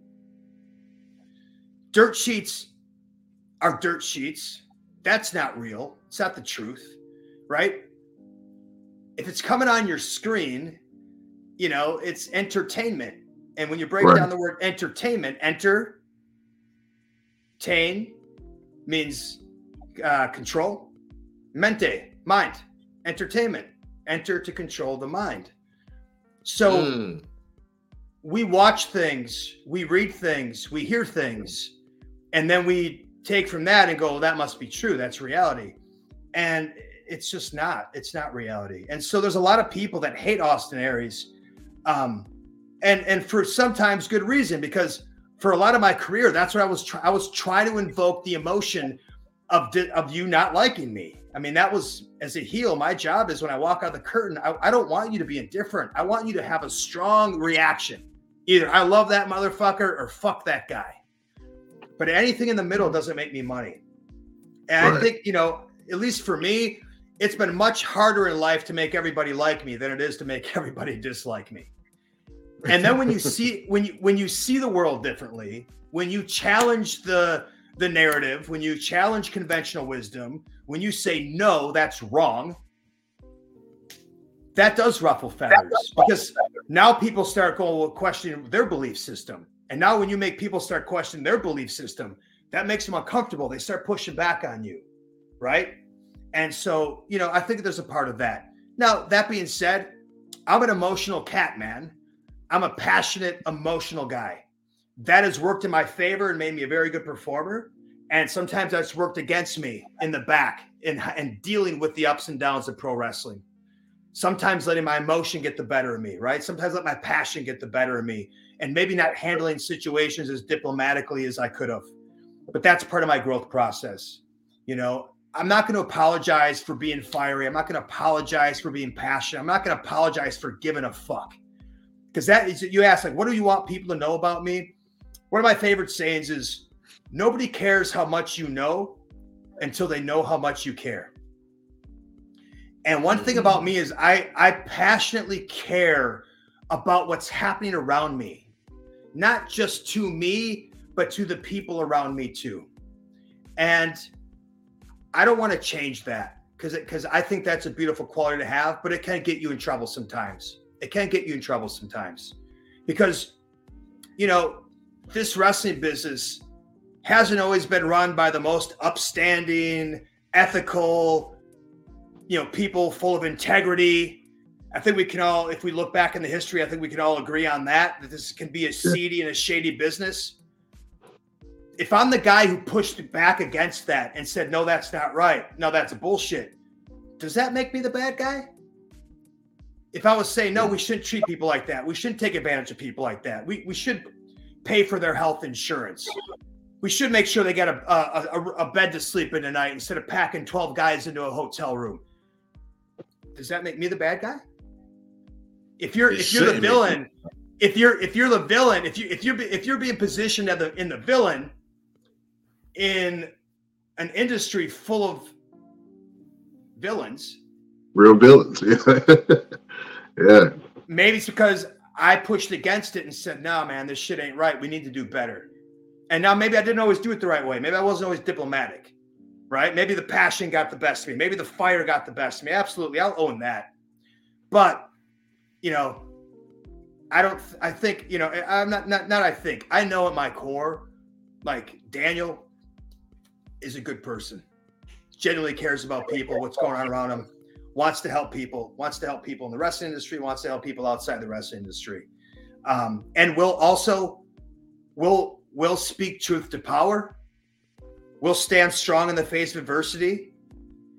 Dirt sheets are dirt sheets. That's not real. It's not the truth, right? If it's coming on your screen, you know, it's entertainment. And when you break Right. down the word entertainment, enter, tain means uh, control, mente, mind, entertainment, enter to control the mind. So Mm. we watch things, we read things, we hear things, and then we take from that and go, well, that must be true. That's reality. And it's just not. It's not reality. And so there's a lot of people that hate Austin Aries. Um, and and for sometimes good reason because for a lot of my career, that's what I was. I was trying to invoke the emotion of di- of you not liking me. I mean, that was as a heel. My job is when I walk out the curtain. I, I don't want you to be indifferent. I want you to have a strong reaction. Either I love that motherfucker or fuck that guy. But anything in the middle doesn't make me money. And I think you know, at least for me, it's been much harder in life to make everybody like me than it is to make everybody dislike me. And then when you see when you when you see the world differently when you challenge the the narrative when you challenge conventional wisdom when you say no that's wrong that does ruffle feathers. Because now people start going well, questioning their belief system and now when you make people start questioning their belief system that makes them uncomfortable they start pushing back on you right and so you know i think there's a part of that now that being said i'm an emotional cat man I'm a passionate, emotional guy. That has worked in my favor and made me a very good performer. And sometimes that's worked against me in the back and, and dealing with the ups and downs of pro wrestling. Sometimes letting my emotion get the better of me, right? Sometimes let my passion get the better of me and maybe not handling situations as diplomatically as I could have. But that's part of my growth process. You know, I'm not going to apologize for being fiery. I'm not going to apologize for being passionate. I'm not going to apologize for giving a fuck because that is you ask like what do you want people to know about me one of my favorite sayings is nobody cares how much you know until they know how much you care and one thing about mm. me is i i passionately care about what's happening around me not just to me but to the people around me too. And i don't want to change that because because i think that's a beautiful quality to have but it can get you in trouble sometimes. It can get you in trouble sometimes. Because you know this wrestling business hasn't always been run by the most upstanding ethical you know people full of integrity i think we can all if we look back in the history i think we can all agree on that that this can be a seedy and a shady business if i'm the guy who pushed back against that and said no that's not right no that's bullshit does that make me the bad guy if I was saying no, we shouldn't treat people like that. We shouldn't take advantage of people like that. We we should pay for their health insurance. We should make sure they get a a, a, a bed to sleep in tonight instead of packing twelve guys into a hotel room. Does that make me the bad guy? If you're if you're the villain, if you're if you're the villain, if you if you're if you're being positioned as the in the villain in an industry full of villains, Real villains. Yeah. yeah. maybe it's because I pushed against it and said, "No, man, this shit ain't right. We need to do better." And now maybe I didn't always do it the right way. Maybe I wasn't always diplomatic, right? Maybe the passion got the best of me. Maybe the fire got the best of me. Absolutely, I'll own that. But you know, I don't. I think you know. I'm not. Not. Not. I think. I know at my core, like Daniel is a good person. Genuinely cares about people, what's going on around him wants to help people, wants to help people in the wrestling industry, wants to help people outside the wrestling industry, um, and will also will will speak truth to power. Will stand strong in the face of adversity,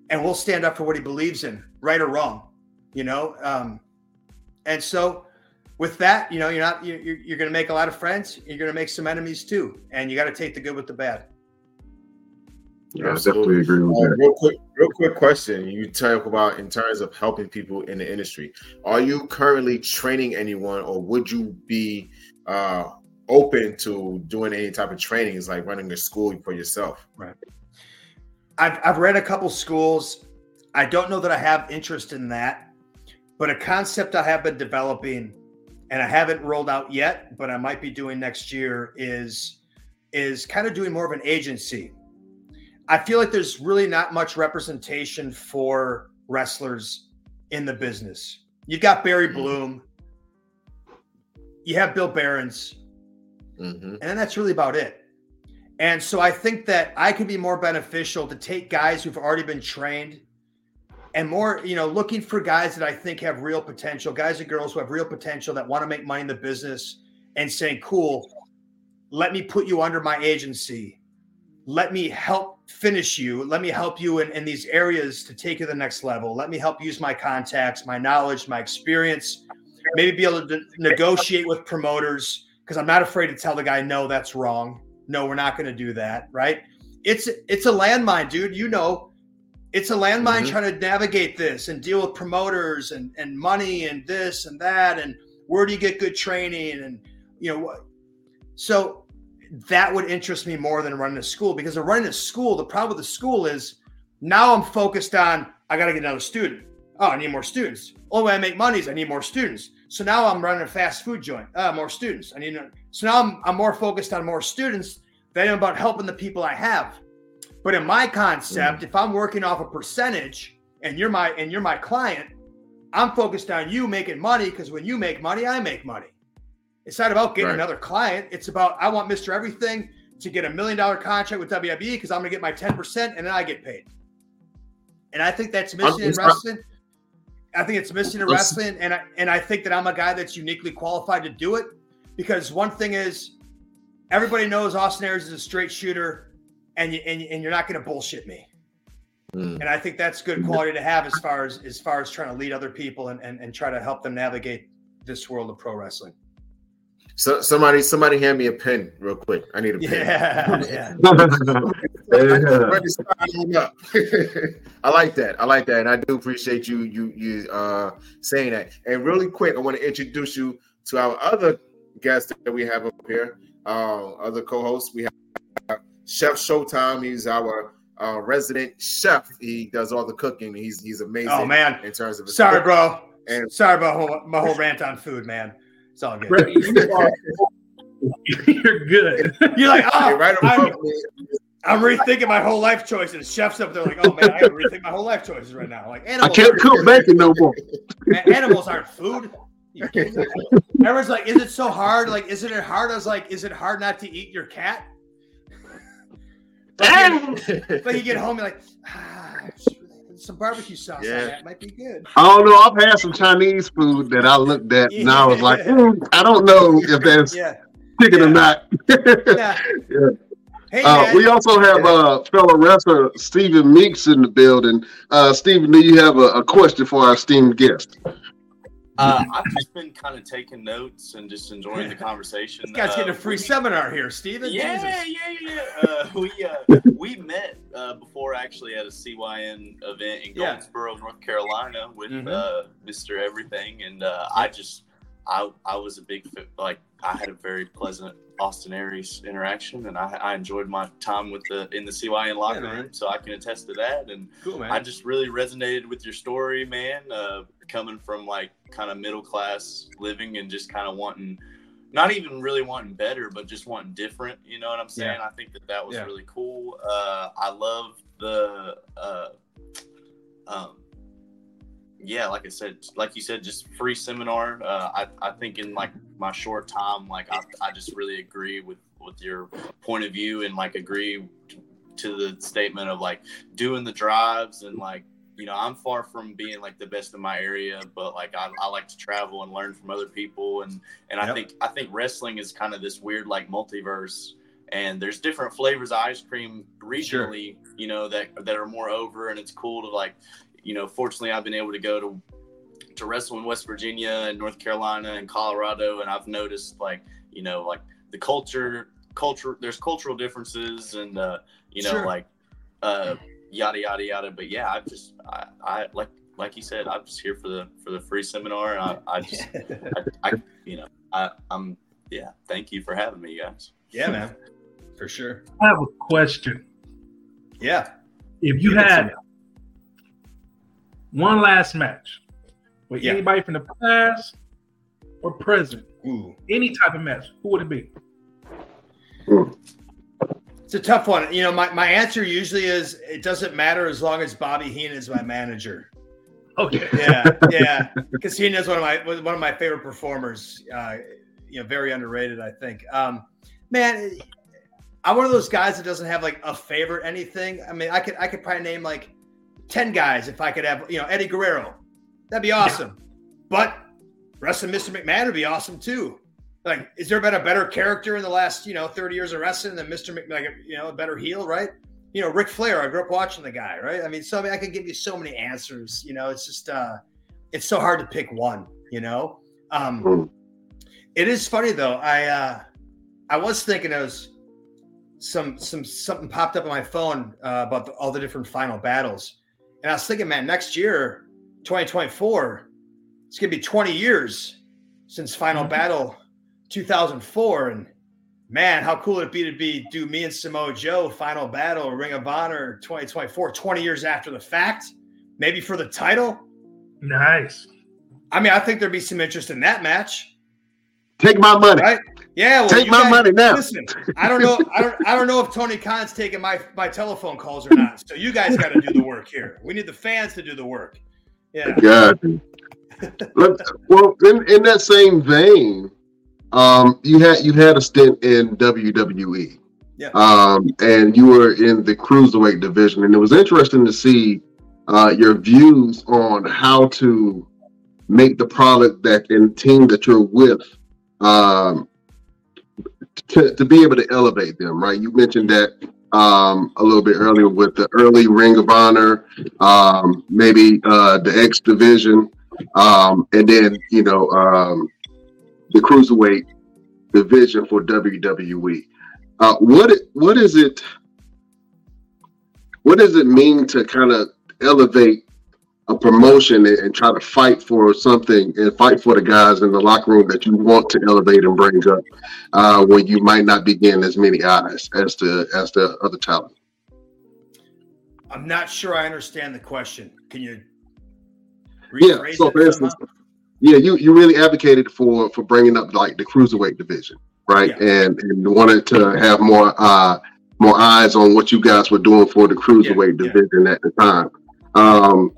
and will stand up for what he believes in, right or wrong. You know, um, and so with that, you know, you're not you're, you're going to make a lot of friends. You're going to make some enemies too, and you got to take the good with the bad. Yeah, I definitely agree with Uh, that. real quick, real quick question. You talk about in terms of helping people in the industry. Are you currently training anyone, or would you be uh, open to doing any type of trainings, like running a school for yourself? Right. I've I've read a couple schools. I don't know that I have interest in that, but a concept I have been developing and I haven't rolled out yet, but I might be doing next year is is kind of doing more of an agency. I feel like there's really not much representation for wrestlers in the business. You've got Barry Bloom, you have Bill Behrens, Mm-hmm. and then that's really about it. And so I think that I could be more beneficial to take guys who've already been trained and more, you know, looking for guys that I think have real potential, guys and girls who have real potential that want to make money in the business and saying, cool, let me put you under my agency. Let me help finish you. Let me help you in, in these areas to take you to the next level. Let me help use my contacts, my knowledge, my experience maybe be able to negotiate with promoters because I'm not afraid to tell the guy, no, that's wrong. No, we're not going to do that. Right? It's it's a landmine, dude. You know, it's a landmine Mhm. trying to navigate this and deal with promoters and and money and this and that and where do you get good training and you know what. So that would interest me more than running a school because running a school, the problem with the school is now I'm focused on I got to get another student. Oh, I need more students. Only way I make money is I need more students. So now I'm running a fast food joint. Uh, more students. I need. So now I'm, I'm more focused on more students than about helping the people I have. But in my concept, if I'm working off a percentage and you're my and you're my client, I'm focused on you making money because when you make money, I make money. It's not about getting Right. another client. It's about I want Mr. Everything to get a million dollar contract with WWE because I'm gonna get my 10% and then I get paid. And I think that's missing in wrestling. I think it's missing in wrestling, and I and I think that I'm a guy that's uniquely qualified to do it because one thing is everybody knows Austin Aries is a straight shooter, and you and, and you're not going to bullshit me. Mm. And I think that's good quality to have as far as as far as trying to lead other people and, and, and try to help them navigate this world of pro wrestling. So somebody, somebody, hand me a pen real quick. I need a pen. Yeah, yeah. Ready to start on up. I like that. I like that, and I do appreciate you you you uh saying that. And really quick, I want to introduce you to our other guest that we have up here. Uh, other co-host, we have Chef Showtime. He's our uh, resident chef. He does all the cooking. He's he's amazing. Oh man, in terms of his sorry, cooking. bro. And- Sorry about my whole, my whole rant on food, man. It's all good. Brett, you are- good. You're like, oh, right I'm, I'm rethinking my whole life choices. Chefs up there like, oh man, I gotta rethink my whole life choices right now. Like I animals, can't cook bacon no more. a- animals aren't food. You kidding me? Everyone's like, is it so hard? Like, isn't it hard? I was like, is it hard not to eat your cat? Like, you, you get home, you're like, ah, some barbecue sauce Yeah. that might be good. I don't know. I've had some Chinese food that I looked at and I was like, "Hmm, I don't know if that's Yeah, chicken or not. yeah. Yeah. Hey, Uh, we also have uh, fellow wrestler Stephen Meeks in the building. Uh, Stephen, do you have a, a question for our esteemed guest? Uh, I've just been kind of taking notes and just enjoying the conversation. this guy's Uh, getting a free we- seminar here, Steven. Yeah, Jesus. yeah, yeah. Uh, we uh, we met uh, before actually at a CYN event in Yeah. Goldsboro, North Carolina, with Mhm. uh, Mister Everything, and uh, I just I I was a big like I had a very pleasant Austin Aries interaction, and I, I enjoyed my time with the in the CYN locker man. room, so I can attest to that. And Cool. I just really resonated with your story, man. Uh, coming from like kind of middle class living and just kind of wanting, not even really wanting better, but just wanting different. You know what I'm saying? I think that that was Yeah. really cool. Uh, I love the, uh, um, yeah, like I said, like you said, just free seminar. Uh, I, I think in like my short time, like I, I just really agree with with your point of view and like agree to the statement of like doing the drives and like you know i'm far from being like the best in my area but like i, I like to travel and learn from other people and and i think i think wrestling is kind of this weird like multiverse and there's different flavors of ice cream regionally you know that that are more over and it's cool to like you know fortunately i've been able to go to to wrestle in west virginia and north carolina and colorado and i've noticed like you know like the culture culture there's cultural differences and uh you know Sure. like uh yada yada yada but yeah i just i i like like you said i'm just here for the for the free seminar and i, I just I, I you know i i'm yeah thank you for having me guys yeah, man. For sure. I have a question. Yeah. If you Give had me. One last match with Yeah. anybody from the past or present, Ooh. any type of match, who would it be? It's a tough one. You know, my, my answer usually is it doesn't matter as long as Bobby Heenan is my manager. Okay. Yeah, yeah. Because Heenan is one of my one of my favorite performers. Uh, you know, very underrated, I think. Um, man, I'm one of those guys that doesn't have like a favorite anything. I mean, I could I could probably name like ten guys if I could have you know Eddie Guerrero. That'd be awesome. But wrestling Mr. McMahon would be awesome too. Like, is there been a better character in the last you know 30 years of wrestling than Mr. McMahon? Like, you know, a better heel, right? You know, Ric Flair. I grew up watching the guy, right? I mean, so I, mean, I could give you so many answers. You know, it's just uh, it's so hard to pick one. You know, Um, Mm. it is funny though. I uh, I was thinking it was some some something popped up on my phone uh, about the, all the different final battles, and I was thinking, man, next year, 2024, it's gonna be 20 years since Final Mhm. Battle 2004, and man, how cool it would it be to be do me and Samoa Joe Final Battle Ring of Honor 2024, 20 years after the fact, maybe for the title. Nice. I mean, I think there'd be some interest in that match. Take my money. Right? Yeah, well, Take my guys- money now. Listen, I don't know. I don't. I don't know if Tony Khan's taking my my telephone calls or not. So you guys got to do the work here. We need the fans to do the work. Yeah. God. Well, in, in that same vein, um, you had you had a stint in WWE. Yeah. Um, and you were in the cruiserweight division, and it was interesting to see uh, your views on how to make the product that and team that you're with um, to, to be able to elevate them. Right? You mentioned that um, a little bit earlier with the early Ring of Honor, um, maybe uh, the X division, um, and then you know um, the cruiserweight division for WWE. Uh, what what is it? What does it mean to kind of elevate a promotion and, and try to fight for something and fight for the guys in the locker room that you want to elevate and bring up uh, when you might not be getting as many eyes as the as the other talent? I'm not sure I understand the question. Can you Yeah. So for instance, somehow? yeah, you you really advocated for for bringing up like the cruiserweight division, right? And and wanted to have more uh more eyes on what you guys were doing for the cruiserweight Yeah, yeah. division at the time. Um,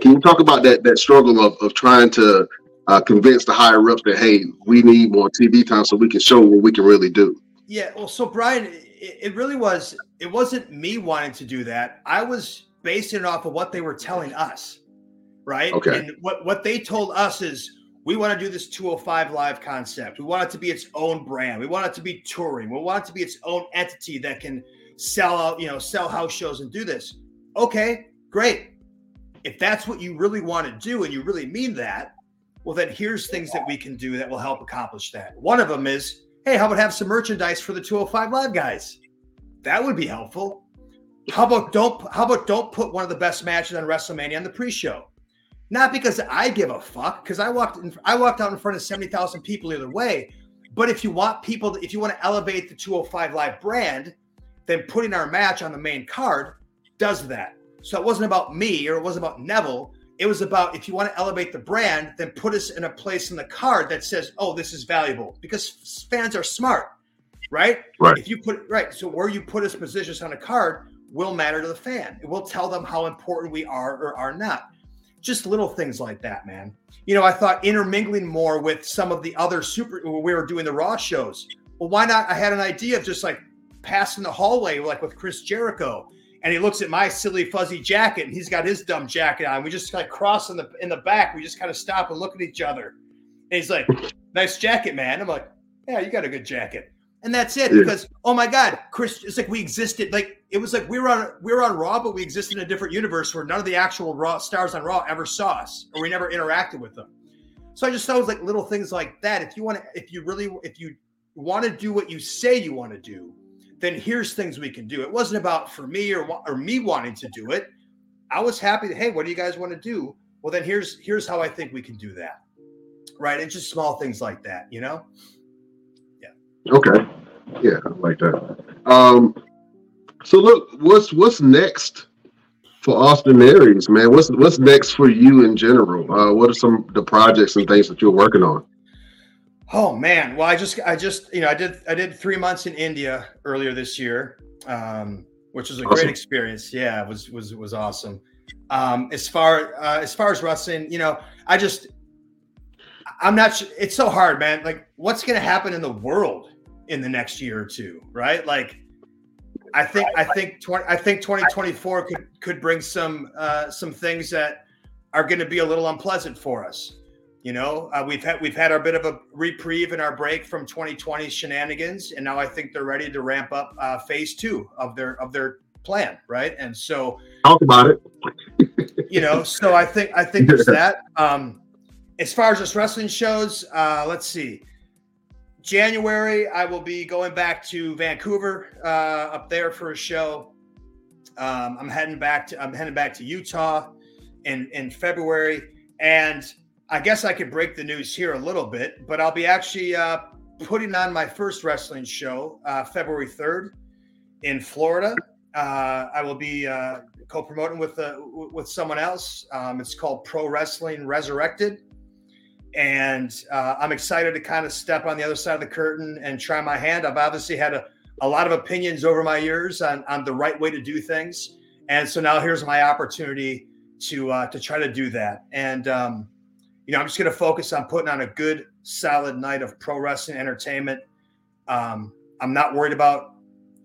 can you talk about that that struggle of of trying to uh, convince the higher ups that hey, we need more TV time so we can show what we can really do? Yeah, well, so Brian, it, it really was. It wasn't me wanting to do that. I was basing it off of what they were telling us, right? Okay. And what what they told us is we want to do this 205 live concept. We want it to be its own brand. We want it to be touring. We want it to be its own entity that can sell out, you know, sell house shows and do this. Okay, great. If that's what you really want to do and you really mean that, well, then here's things that we can do that will help accomplish that. One of them is hey, how about have some merchandise for the 205 live guys? That would be helpful. How about don't how about don't put one of the best matches on WrestleMania on the pre-show? Not because I give a fuck, because I walked in, I walked out in front of 70,000 people either way. But if you want people, to, if you want to elevate the 205 live brand, then putting our match on the main card does that. So it wasn't about me or it wasn't about Neville. It was about if you want to elevate the brand, then put us in a place in the card that says, "Oh, this is valuable," because fans are smart, right? Right. If you put right, so where you put us positions on a card will matter to the fan. It will tell them how important we are or are not. Just little things like that, man. You know, I thought intermingling more with some of the other super. We were doing the Raw shows. Well, why not? I had an idea of just like passing the hallway, like with Chris Jericho, and he looks at my silly fuzzy jacket, and he's got his dumb jacket on. We just like cross in the in the back. We just kind of stop and look at each other. And he's like, "Nice jacket, man." I'm like, "Yeah, you got a good jacket." And that's it. Yeah. Because oh my god, Chris, it's like we existed. Like it was like we were on we were on Raw, but we existed in a different universe where none of the actual Raw stars on Raw ever saw us, or we never interacted with them. So I just thought it was like little things like that. If you want to, if you really, if you want to do what you say you want to do, then here's things we can do. It wasn't about for me or or me wanting to do it. I was happy to, hey, what do you guys want to do? Well, then here's here's how I think we can do that. Right. And just small things like that, you know? Yeah. Okay. Yeah, I like that. Um, so look, what's what's next for Austin Aries, man? What's what's next for you in general? Uh, what are some the projects and things that you're working on? Oh man. Well, I just I just, you know, I did I did three months in India earlier this year. Um, which was a Awesome. great experience. Yeah, it was was was awesome. Um, as far uh, as far as wrestling, you know, I just I'm not. su- It's so hard, man. Like, what's going to happen in the world in the next year or two, right? Like, I think I think 20, I think 2024 could could bring some uh, some things that are going to be a little unpleasant for us. You know, uh, we've had we've had our bit of a reprieve in our break from 2020 shenanigans, and now I think they're ready to ramp up uh, phase two of their of their plan, right? And so Talk about it. you know so i think i think there's that um as far as just wrestling shows, uh, let's see. January, I will be going back to Vancouver uh, up there for a show. Um, I'm heading back to I'm heading back to Utah in in February, and I guess I could break the news here a little bit, but I'll be actually uh, putting on my first wrestling show uh, February 3rd in Florida. Uh, I will be uh, co-promoting with uh, with someone else. Um, it's called Pro Wrestling Resurrected, and uh, I'm excited to kind of step on the other side of the curtain and try my hand. I've obviously had a, a lot of opinions over my years on, on the right way to do things, and so now here's my opportunity to to try to do that. And um, you know, I'm just going to focus on putting on a good, solid night of pro wrestling entertainment. Um, I'm not worried about,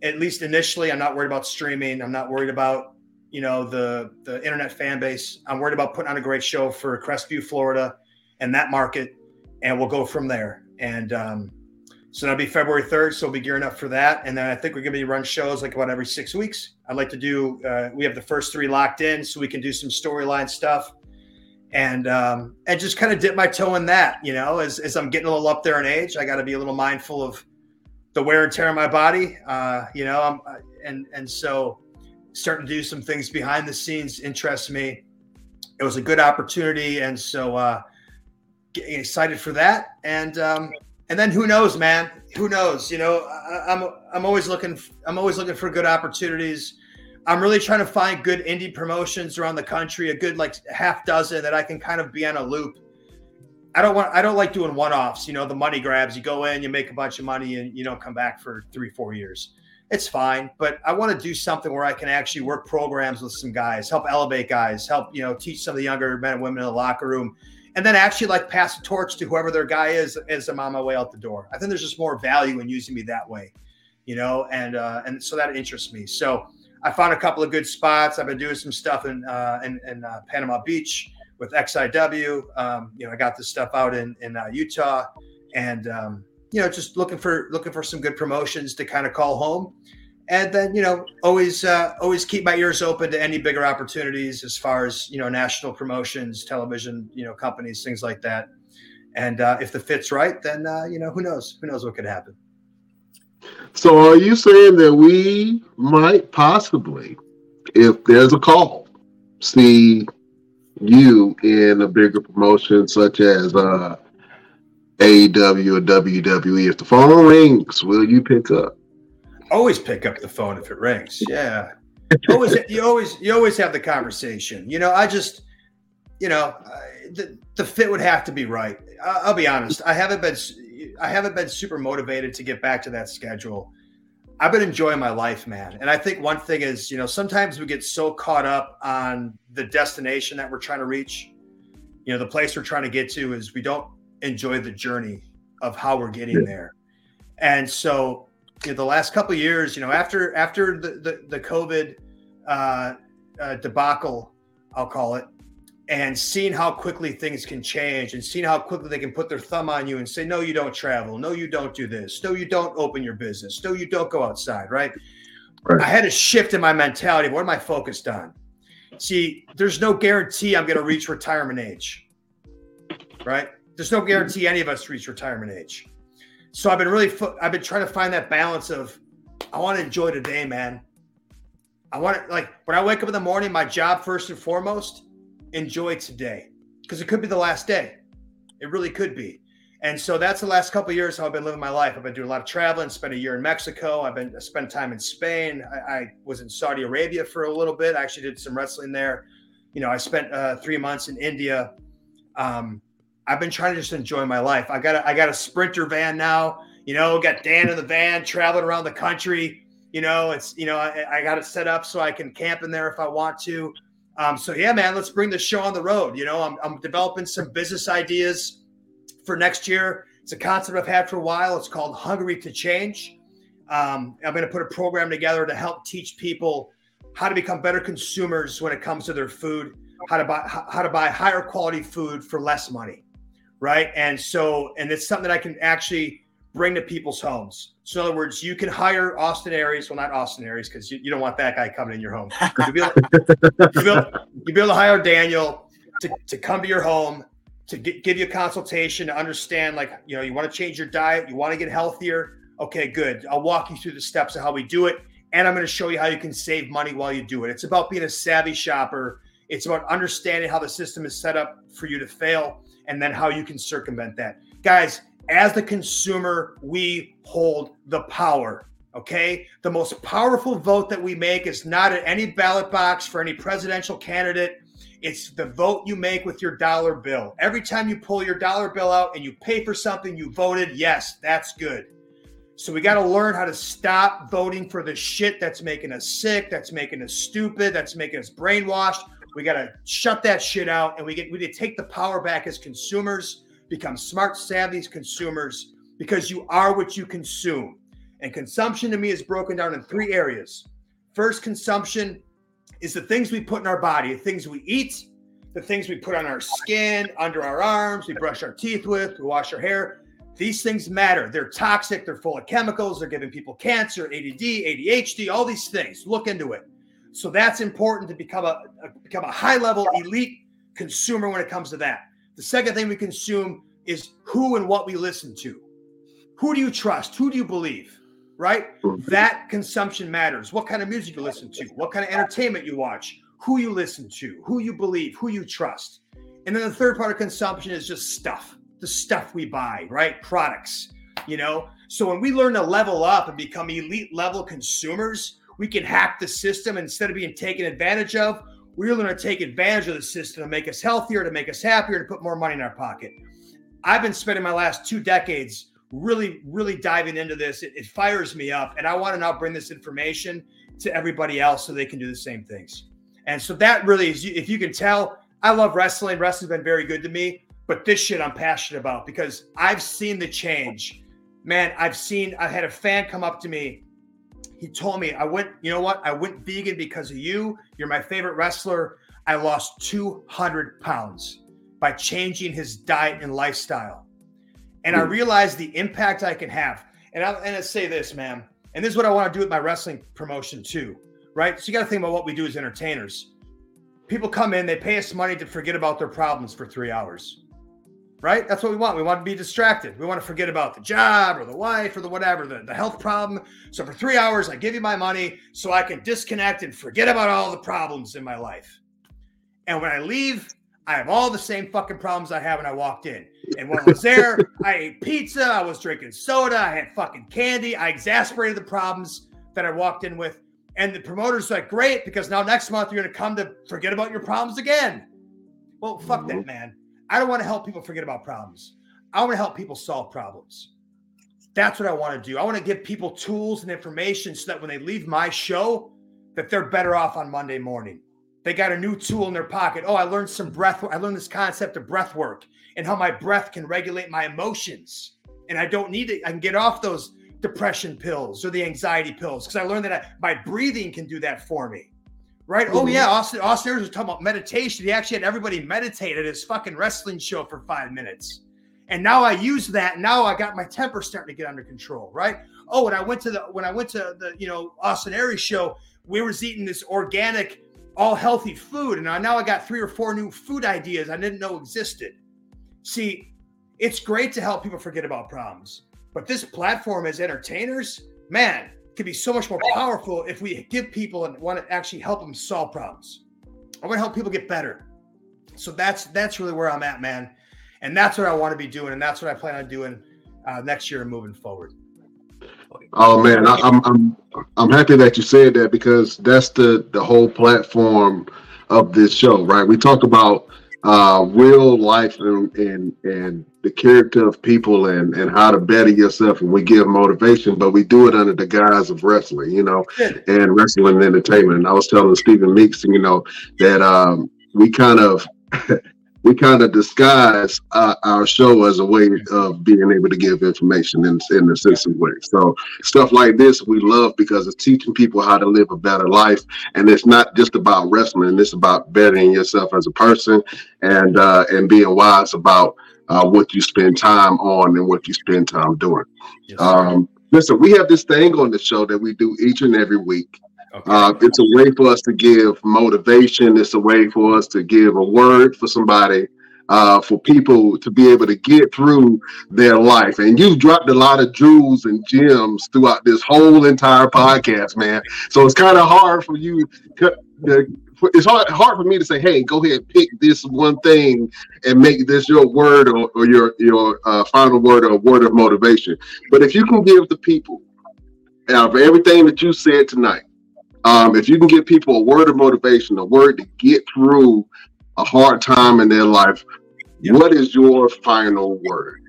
at least initially, I'm not worried about streaming. I'm not worried about you know the the internet fan base. I'm worried about putting on a great show for Crestview, Florida and that market, and we'll go from there. And um, so that'll be February 3rd. So we'll be gearing up for that. And then I think we're going to be run shows like about every six weeks. I'd like to do, uh, we have the first three locked in so we can do some storyline stuff and, um, and just kind of dip my toe in that, you know, as, as I'm getting a little up there in age, I got to be a little mindful of the wear and tear on my body. Uh, you know, I'm, uh, and, and so starting to do some things behind the scenes interests me. It was a good opportunity. And so, uh, getting excited for that. And um, and then who knows, man? Who knows? You know, I, I'm I'm always looking I'm always looking for good opportunities. I'm really trying to find good indie promotions around the country, a good like half dozen that I can kind of be on a loop. I don't want I don't like doing one-offs, you know, the money grabs. You go in, you make a bunch of money and you don't come back for 3 4 years. It's fine, but I want to do something where I can actually work programs with some guys, help elevate guys, help, you know, teach some of the younger men and women in the locker room and then actually like pass the torch to whoever their guy is as I'm on my way out the door. I think there's just more value in using me that way, you know, and uh, and so that interests me. So I found a couple of good spots. I've been doing some stuff in uh, in, in uh, Panama Beach with XIW. Um, you know, I got this stuff out in in uh, Utah, and um, you know, just looking for looking for some good promotions to kind of call home and then you know always uh, always keep my ears open to any bigger opportunities as far as you know national promotions television you know companies things like that and uh, if the fit's right then uh, you know who knows who knows what could happen so are you saying that we might possibly if there's a call see you in a bigger promotion such as uh AEW or WWE if the phone rings will you pick up always pick up the phone if it rings. Yeah. always you always you always have the conversation. You know, I just you know, the the fit would have to be right. I'll be honest. I haven't been I haven't been super motivated to get back to that schedule. I've been enjoying my life, man. And I think one thing is, you know, sometimes we get so caught up on the destination that we're trying to reach. You know, the place we're trying to get to is we don't enjoy the journey of how we're getting yeah. there. And so you know, the last couple years, you know, after after the the, the COVID uh, uh, debacle, I'll call it, and seeing how quickly things can change, and seeing how quickly they can put their thumb on you and say, "No, you don't travel. No, you don't do this. No, you don't open your business. No, you don't go outside." Right. right. I had a shift in my mentality. What am I focused on? See, there's no guarantee I'm going to reach retirement age. Right. There's no guarantee any of us reach retirement age. So I've been really, I've been trying to find that balance of, I want to enjoy today, man. I want to like when I wake up in the morning, my job first and foremost, enjoy today because it could be the last day. It really could be. And so that's the last couple years how I've been living my life. I've been doing a lot of traveling. Spent a year in Mexico. I've been I spent time in Spain. I, I, was in Saudi Arabia for a little bit. I actually did some wrestling there. You know, I spent uh, three months in India. Um, I've been trying to just enjoy my life. I got a, I got a sprinter van now. You know, got Dan in the van traveling around the country. You know, it's you know I, I got it set up so I can camp in there if I want to. Um, so yeah, man, let's bring the show on the road. You know, I'm, I'm developing some business ideas for next year. It's a concept I've had for a while. It's called Hungry to Change. Um, I'm going to put a program together to help teach people how to become better consumers when it comes to their food, how to buy how to buy higher quality food for less money right? And so, and it's something that I can actually bring to people's homes. So, in other words, you can hire Austin Aries. Well, not Austin Aries, because you, you, don't want that guy coming in your home. You'll be, able, you'll, be able, you'll be able to hire Daniel to, to come to your home to get, give you a consultation to understand, like, you know, you want to change your diet, you want to get healthier. Okay, good. I'll walk you through the steps of how we do it. And I'm going to show you how you can save money while you do it. It's about being a savvy shopper. It's about understanding how the system is set up for you to fail and then how you can circumvent that. Guys, as the consumer, we hold the power. Okay. The most powerful vote that we make is not at any ballot box for any presidential candidate. It's the vote you make with your dollar bill. Every time you pull your dollar bill out and you pay for something you voted, yes, that's good. So we got to learn how to stop voting for the shit that's making us sick, that's making us stupid, that's making us brainwashed. We got to shut that shit out and we get we need to take the power back as consumers, become smart, savvy consumers because you are what you consume. And consumption to me is broken down in three areas. First, consumption is the things we put in our body, the things we eat, the things we put on our skin, under our arms, we brush our teeth with, we wash our hair. These things matter. They're toxic, they're full of chemicals, they're giving people cancer, ADD, ADHD, all these things. Look into it. So that's important to become a, a become a high level elite consumer when it comes to that. The second thing we consume is who and what we listen to. Who do you trust? Who do you believe? Right? Mm-hmm. That consumption matters. What kind of music you listen to, what kind of entertainment you watch, who you listen to, who you believe, who you trust. And then the third part of consumption is just stuff, the stuff we buy, right? Products, you know? So when we learn to level up and become elite level consumers, we can hack the system instead of being taken advantage of. We're going to take advantage of the system to make us healthier, to make us happier, to put more money in our pocket. I've been spending my last two decades really, really diving into this. It, it fires me up. And I want to now bring this information to everybody else so they can do the same things. And so that really is, if you can tell, I love wrestling. Wrestling's been very good to me, but this shit I'm passionate about because I've seen the change. Man, I've seen, I had a fan come up to me he told me, I went, you know what? I went vegan because of you. You're my favorite wrestler. I lost 200 pounds by changing his diet and lifestyle. And I hmm. realized the impact I can have. And I, and I say this, man, and this is what I want to do with my wrestling promotion too, right? So you got to think about what we do as entertainers. People come in, they pay us money to forget about their problems for three hours right? That's what we want. We want to be distracted. We want to forget about the job or the wife or the whatever, the, the health problem. So for three hours, I give you my money so I can disconnect and forget about all the problems in my life. And when I leave, I have all the same fucking problems I had when I walked in. And when I was there, I ate pizza, I was drinking soda, I had fucking candy, I exasperated the problems that I walked in with. And the promoter's like, great, because now next month you're going to come to forget about your problems again. Well, fuck mm-hmm. that, man. I don't want to help people forget about problems. I want to help people solve problems. That's what I want to do. I want to give people tools and information so that when they leave my show, that they're better off on Monday morning. They got a new tool in their pocket. Oh, I learned some breath. I learned this concept of breath work and how my breath can regulate my emotions. And I don't need it. I can get off those depression pills or the anxiety pills because I learned that I, my breathing can do that for me. Right? Oh, mm-hmm. Oh yeah, Austin Austin Aries was talking about meditation. He actually had everybody meditate at his fucking wrestling show for five minutes. And now I use that. Now I got my temper starting to get under control, right? Oh, when I went to the when I went to the you know Austin Aries show, we was eating this organic, all healthy food, and I, now I got three or four new food ideas I didn't know existed. See, it's great to help people forget about problems, but this platform as entertainers, man, could be so much more powerful if we give people and want to actually help them solve problems. I want to help people get better. So that's that's really where I'm at, man. And that's what I want to be doing, and that's what I plan on doing uh, next year and moving forward. Oh man, I, I'm I'm I'm happy that you said that because that's the the whole platform of this show, right? We talk about uh, real life and, and and the character of people and and how to better yourself and we give motivation but we do it under the guise of wrestling you know and wrestling entertainment and i was telling stephen meeks you know that um, we kind of we kind of disguise uh, our show as a way of being able to give information in, in a sense of way. So stuff like this we love because it's teaching people how to live a better life, and it's not just about wrestling. It's about bettering yourself as a person and uh, and being wise about uh, what you spend time on and what you spend time doing. Yes, um, listen, we have this thing on the show that we do each and every week. Okay. Uh, it's a way for us to give motivation. It's a way for us to give a word for somebody uh, for people to be able to get through their life. And you've dropped a lot of jewels and gems throughout this whole entire podcast, man. So it's kind of hard for you. To, it's hard, hard for me to say, "Hey, go ahead, pick this one thing and make this your word or, or your your uh, final word or word of motivation." But if you can give the people out of everything that you said tonight, um, if you can give people a word of motivation, a word to get through a hard time in their life, what is your final word?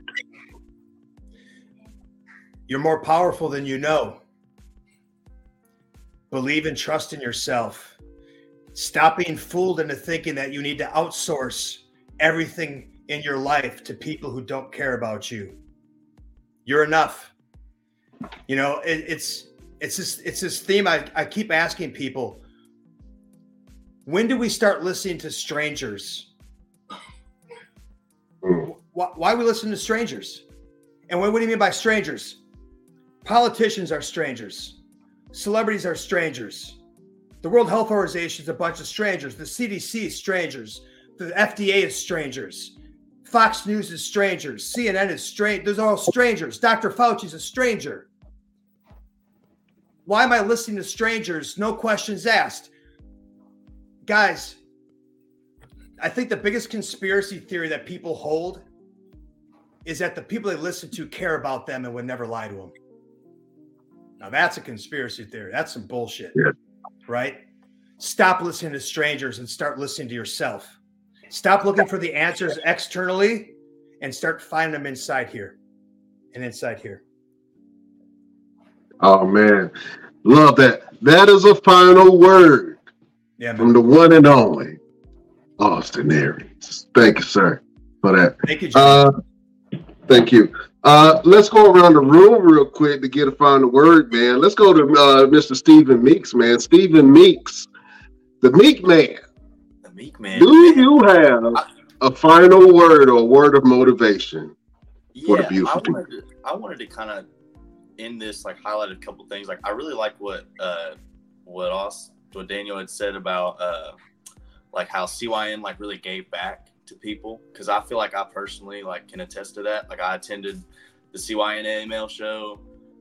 You're more powerful than you know. Believe and trust in yourself. Stop being fooled into thinking that you need to outsource everything in your life to people who don't care about you. You're enough. You know, it, it's it's this it's this theme I, I keep asking people when do we start listening to strangers? Why, why we listen to strangers? And what, what do you mean by strangers? Politicians are strangers. Celebrities are strangers. The World Health Organization is a bunch of strangers. The CDC is strangers. The FDA is strangers. Fox News is strangers. CNN is strange. Those are all strangers. Dr. Fauci is a stranger. Why am I listening to strangers? No questions asked guys, I think the biggest conspiracy theory that people hold is that the people they listen to care about them and would never lie to them. Now that's a conspiracy theory. That's some bullshit. Yeah. Right? Stop listening to strangers and start listening to yourself. Stop looking for the answers externally and start finding them inside here and inside here. Oh man. Love that. That is a final word. Yeah, man. from the one and only Austin Aries. Thank you, sir, for that. Thank you. Uh, thank you. Uh, let's go around the room real quick to get a final word, man. Let's go to uh, Mr. Stephen Meeks, man. Stephen Meeks, the Meek Man. The Meek Man. Do man. you have a final word or a word of motivation yeah, for the beautiful I wanted people? To, I wanted to kind of end this, like highlight a couple things. Like I really like what uh, what Austin what Daniel had said about uh, like how CYN like really gave back to people because I feel like I personally like can attest to that. Like I attended the CYNA mail show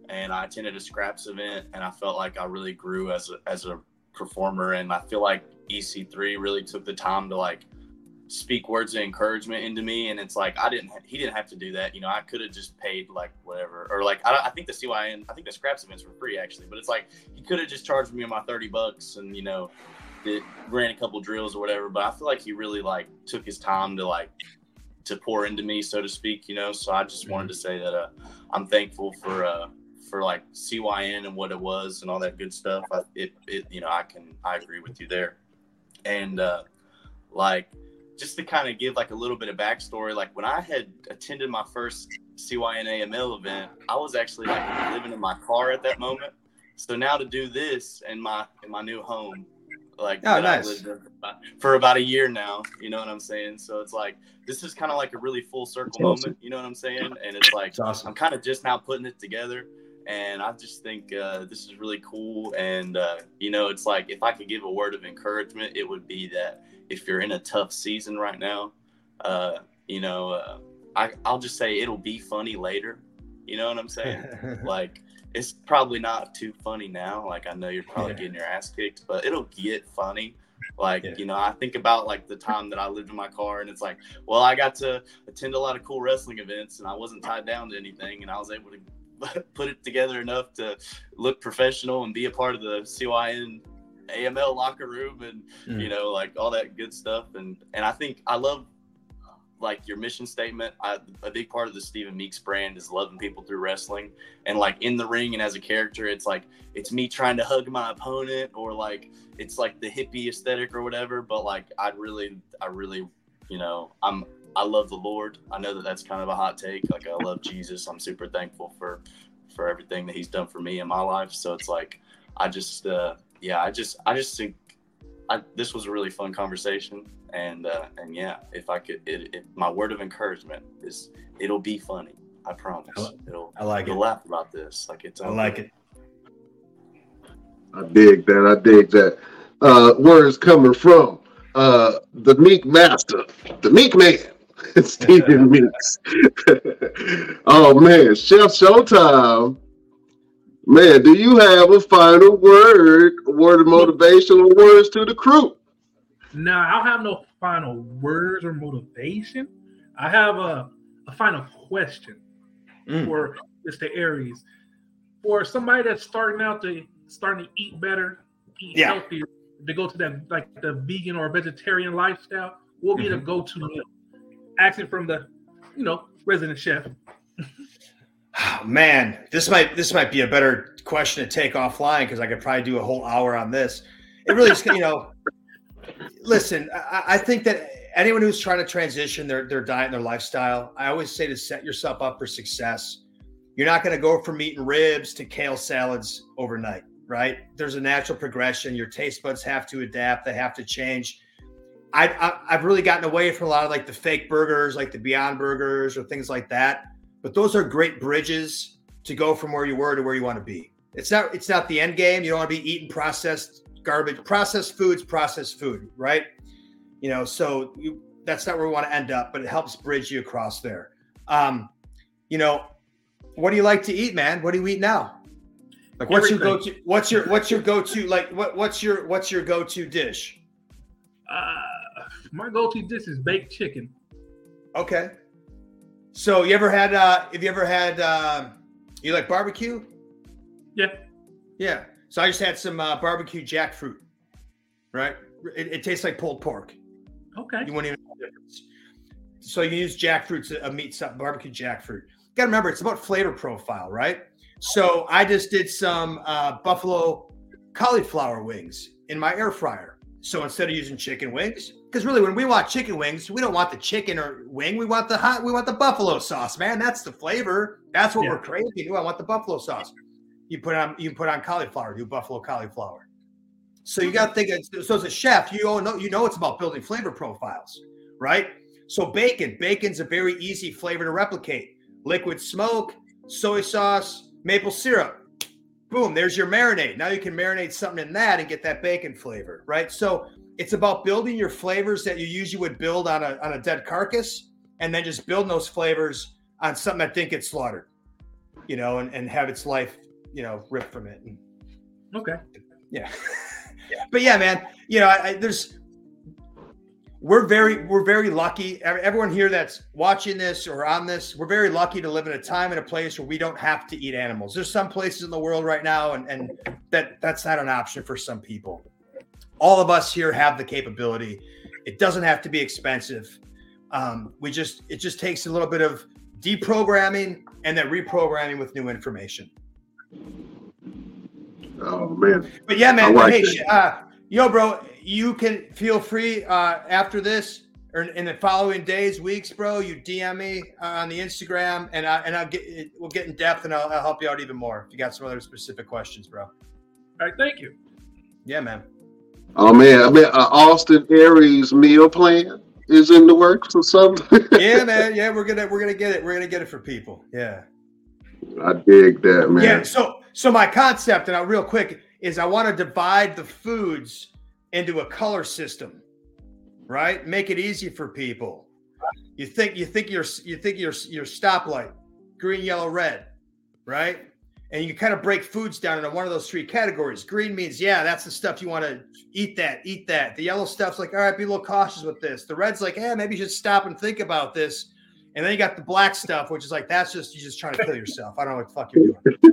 and I attended a scraps event and I felt like I really grew as a, as a performer. And I feel like EC3 really took the time to like speak words of encouragement into me. And it's like i didn't he didn't have to do that. You know i could have just paid like whatever. Or like I, I think the cyn i think the scraps events were free actually. But it's like he could have just charged me my 30 bucks and you know it ran a couple drills or whatever but i feel like he really like took his time to like to pour into me so to speak you know? So i just wanted to say that uh, i'm thankful for uh for like cyn and what it was and all that good stuff. I, it, it you know i can i agree with you there. And uh like just to kind of give like a little bit of backstory, like when I had attended my first CYNAML event, I was actually like living in my car at that moment. So now to do this in my in my new home, like oh, nice. for, about, for about a year now, you know what I'm saying? So it's like this is kind of like a really full circle moment, you know what I'm saying? And it's like awesome. I'm kind of just now putting it together and I just think uh, this is really cool. And uh, you know, it's like if I could give a word of encouragement, it would be that if you're in a tough season right now, uh, you know, uh, I, I'll just say it'll be funny later. You know what I'm saying? like, it's probably not too funny now. Like, I know you're probably yeah. getting your ass kicked, but it'll get funny. Like, yeah. you know, I think about like the time that I lived in my car, and it's like, well, I got to attend a lot of cool wrestling events, and I wasn't tied down to anything, and I was able to put it together enough to look professional and be a part of the CYN AML locker room and mm. you know like all that good stuff and and I think I love like your mission statement. I, a big part of the Stephen Meeks brand is loving people through wrestling and like in the ring and as a character it's like it's me trying to hug my opponent or like it's like the hippie aesthetic or whatever but like I really I really you know I'm I love the Lord. I know that that's kind of a hot take. Like I love Jesus. I'm super thankful for for everything that he's done for me in my life. So it's like I just uh yeah, I just I just think I, this was a really fun conversation, and uh, and yeah, if I could, it, it, my word of encouragement is it'll be funny. I promise. It'll. I like you'll it. laugh about this. Like it's. I like it. I dig that. I dig that. Uh, where is coming from? Uh, the Meek Master, the Meek Man, Stephen Meeks. oh man, Chef Showtime. Man, do you have a final word, a word of motivation, or words to the crew? No, I don't have no final words or motivation. I have a, a final question Mm. for Mr. Aries. For somebody that's starting out to starting to eat better, eat Yeah. healthier, to go to that like the vegan or vegetarian lifestyle, what will be the Mm-hmm. go-to meal? Asking from the, you know, resident chef. Oh, man, this might this might be a better question to take offline because I could probably do a whole hour on this. It really is, you know. Listen, I, I think that anyone who's trying to transition their their diet and their lifestyle, I always say to set yourself up for success. You're not going to go from eating ribs to kale salads overnight, right? There's a natural progression. Your taste buds have to adapt. They have to change. I, I I've really gotten away from a lot of like the fake burgers, like the Beyond Burgers or things like that but those are great bridges to go from where you were to where you want to be. It's not it's not the end game. You don't want to be eating processed garbage, processed foods, processed food, right? You know, so you, that's not where we want to end up, but it helps bridge you across there. Um, you know, what do you like to eat, man? What do you eat now? Like what's your go-to what's your what's your go-to like what what's your what's your go-to dish? Uh, my go-to dish is baked chicken. Okay. So you ever had uh have you ever had uh you like barbecue? Yeah. Yeah. So I just had some uh, barbecue jackfruit. Right? It, it tastes like pulled pork. Okay. You wouldn't even know the difference. So you use jackfruit to uh, meat some barbecue jackfruit. You gotta remember it's about flavor profile, right? So I just did some uh, buffalo cauliflower wings in my air fryer. So instead of using chicken wings, because really when we want chicken wings, we don't want the chicken or wing. We want the hot. We want the buffalo sauce, man. That's the flavor. That's what Yeah. we're craving. I want the buffalo sauce. You put on you put on cauliflower. Do buffalo cauliflower. So you got to think. it's- So as a chef, you all know you know it's about building flavor profiles, right? So bacon, bacon's a very easy flavor to replicate. Liquid smoke, soy sauce, maple syrup. Boom, there's your marinade. Now you can marinate something in that and get that bacon flavor, right? So it's about building your flavors that you usually would build on a on a dead carcass, and then just building those flavors on something that didn't get slaughtered, you know, and, and have its life, you know, rip from it. And Okay. yeah. but yeah, man, you know, I, I, there's we're very we're very lucky. Everyone here that's watching this or on this, we're very lucky to live in a time and a place where we don't have to eat animals. There's some places in the world right now, and and that that's not an option for some people. All of us here have the capability. It doesn't have to be expensive. Um, we just it just takes a little bit of deprogramming and then reprogramming with new information. Oh man, But yeah, man. Like hey, sh- uh, yo, bro, you can feel free uh, after this or in the following days, weeks, bro. You DM me uh, on the Instagram, and I and I'll get we'll get in depth, and I'll, I'll help you out even more if you got some other specific questions, bro. All right. Thank you. Yeah, man. oh man. I mean, uh, Austin Aries meal plan is in the works or something. Yeah, man. Yeah, we're gonna we're gonna get it. We're gonna get it for people. Yeah. I dig that, man. Yeah. So so my concept, and I real quick, is I want to divide the foods into a color system, right? Make it easy for people. You think you think your you think your your stoplight, green, yellow, red, right? And you kind of break foods down into one of those three categories. Green means yeah, that's the stuff you want to eat. That eat that. The yellow stuff's like all right, be a little cautious with this. The red's like yeah, maybe you should stop and think about this. And then you got the black stuff, which is like that's just you just trying to kill yourself. I don't know what the fuck you're doing.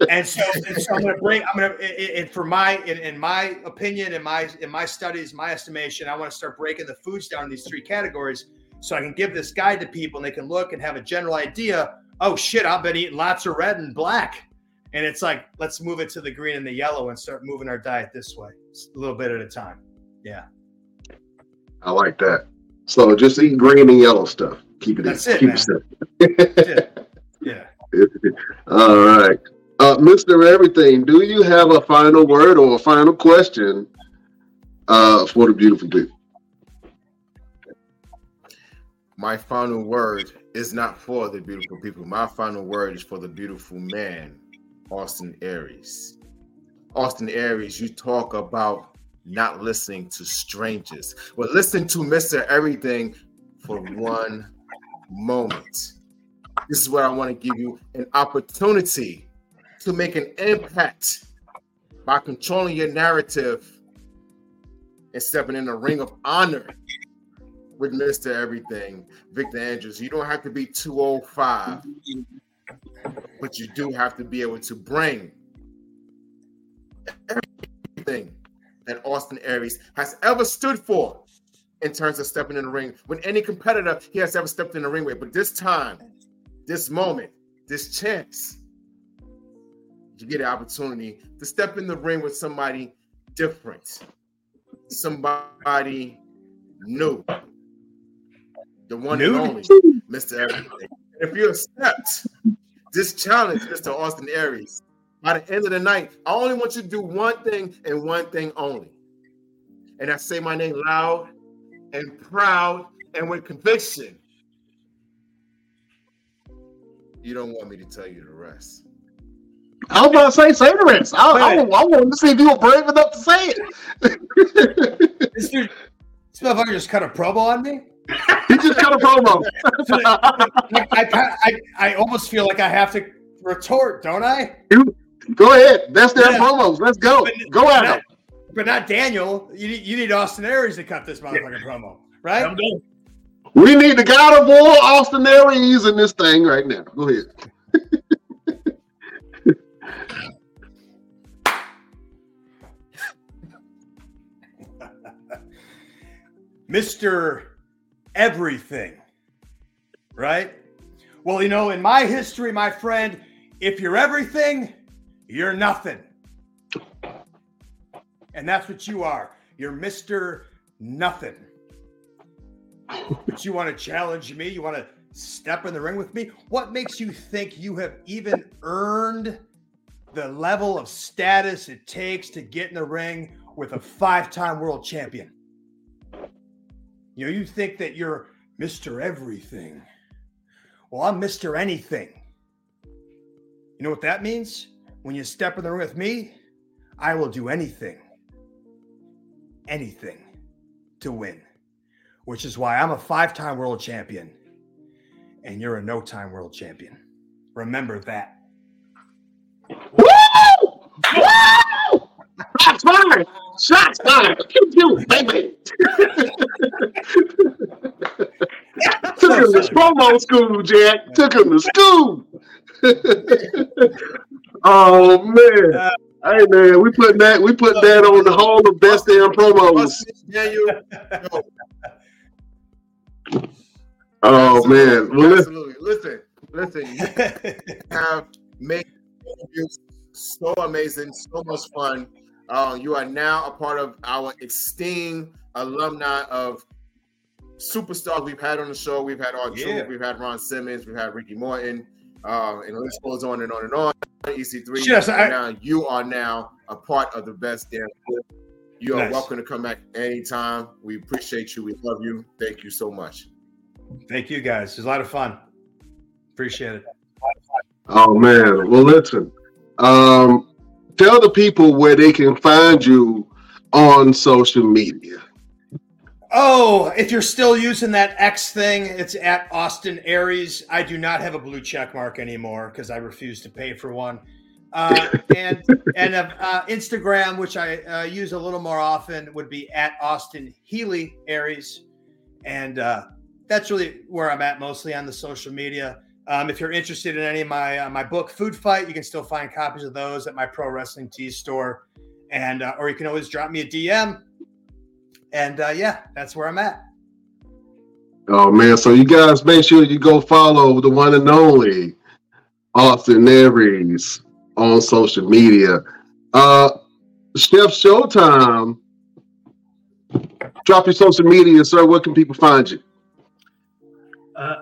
and so, and so I'm gonna break. I'm gonna, and for my, in, in my opinion, in my in my studies, my estimation, I want to start breaking the foods down in these three categories, so I can give this guide to people, and they can look and have a general idea. Oh shit, I've been eating lots of red and black, and it's like let's move it to the green and the yellow and start moving our diet this way, a little bit at a time. Yeah, I like that. So just eat green and yellow stuff. Keep it. That's in, it, keep man. simple. That's it. yeah. All right. Uh, Mr. Everything, do you have a final word or a final question uh, for the beautiful people? My final word is not for the beautiful people. My final word is for the beautiful man, Austin Aries. Austin Aries, you talk about not listening to strangers. Well, listen to Mr. Everything for one moment. This is where I want to give you an opportunity to make an impact by controlling your narrative and stepping in the ring of honor with Mr. Everything, Victor Andrews. You don't have to be 205, but you do have to be able to bring everything that Austin Aries has ever stood for in terms of stepping in the ring with any competitor he has ever stepped in the ring with. But this time, this moment, this chance, you get an opportunity to step in the ring with somebody different, somebody new, the one new. and only Mr. Everything. If you accept this challenge, Mr. Austin Aries, by the end of the night, I only want you to do one thing and one thing only. And I say my name loud and proud and with conviction. You don't want me to tell you the rest. I was about to say, say the rest. I, I, I, I wanted to see if you were brave enough to say it. this, dude, this motherfucker just cut a promo on me. he just cut a promo. I, I, I, I, almost feel like I have to retort, don't I? Go ahead. That's their yeah. promos. Let's go. Go at them. But not Daniel. You need, you need Austin Aries to cut this motherfucking yeah. promo, right? I'm going. We need the God of War, Austin Aries, in this thing right now. Go ahead. Mr. Everything, right? Well, you know, in my history, my friend, if you're everything, you're nothing. And that's what you are. You're Mr. Nothing. But you want to challenge me? You want to step in the ring with me? What makes you think you have even earned the level of status it takes to get in the ring with a five time world champion? You know, you think that you're Mr. Everything. Well, I'm Mr. Anything. You know what that means? When you step in the ring with me, I will do anything, anything to win, which is why I'm a five time world champion and you're a no time world champion. Remember that. Woo! Woo! Shots fired! Shots fired! Pew pew, baby! Took him to promo school, Jack. Took him to school. oh man. Uh, hey man, we put that we put that on the whole of best damn promos. oh man. Well, Absolutely. Listen, listen, you have made so amazing, so much fun. Uh, you are now a part of our esteemed alumni of superstars we've had on the show. We've had our yeah. we've had Ron Simmons, we've had Ricky Morton, uh, and the list goes on and on and on. EC3. Yes, I, now you are now a part of the best damn. You are nice. welcome to come back anytime. We appreciate you. We love you. Thank you so much. Thank you, guys. It was a lot of fun. Appreciate it. Oh man. Well, listen. Um, tell the people where they can find you on social media. Oh, if you're still using that X thing, it's at Austin Aries. I do not have a blue check mark anymore because I refuse to pay for one. Uh, and and uh, uh, Instagram, which I uh, use a little more often, would be at Austin Healy Aries, and uh, that's really where I'm at mostly on the social media. Um, if you're interested in any of my uh, my book Food Fight, you can still find copies of those at my Pro Wrestling Tees store, and or you can always drop me a DM and uh, yeah, that's where I'm at. Oh man, so you guys make sure you go follow the one and only Austin Aries on social media. Uh Chef Showtime. Drop your social media, sir. Where can people find you? Uh,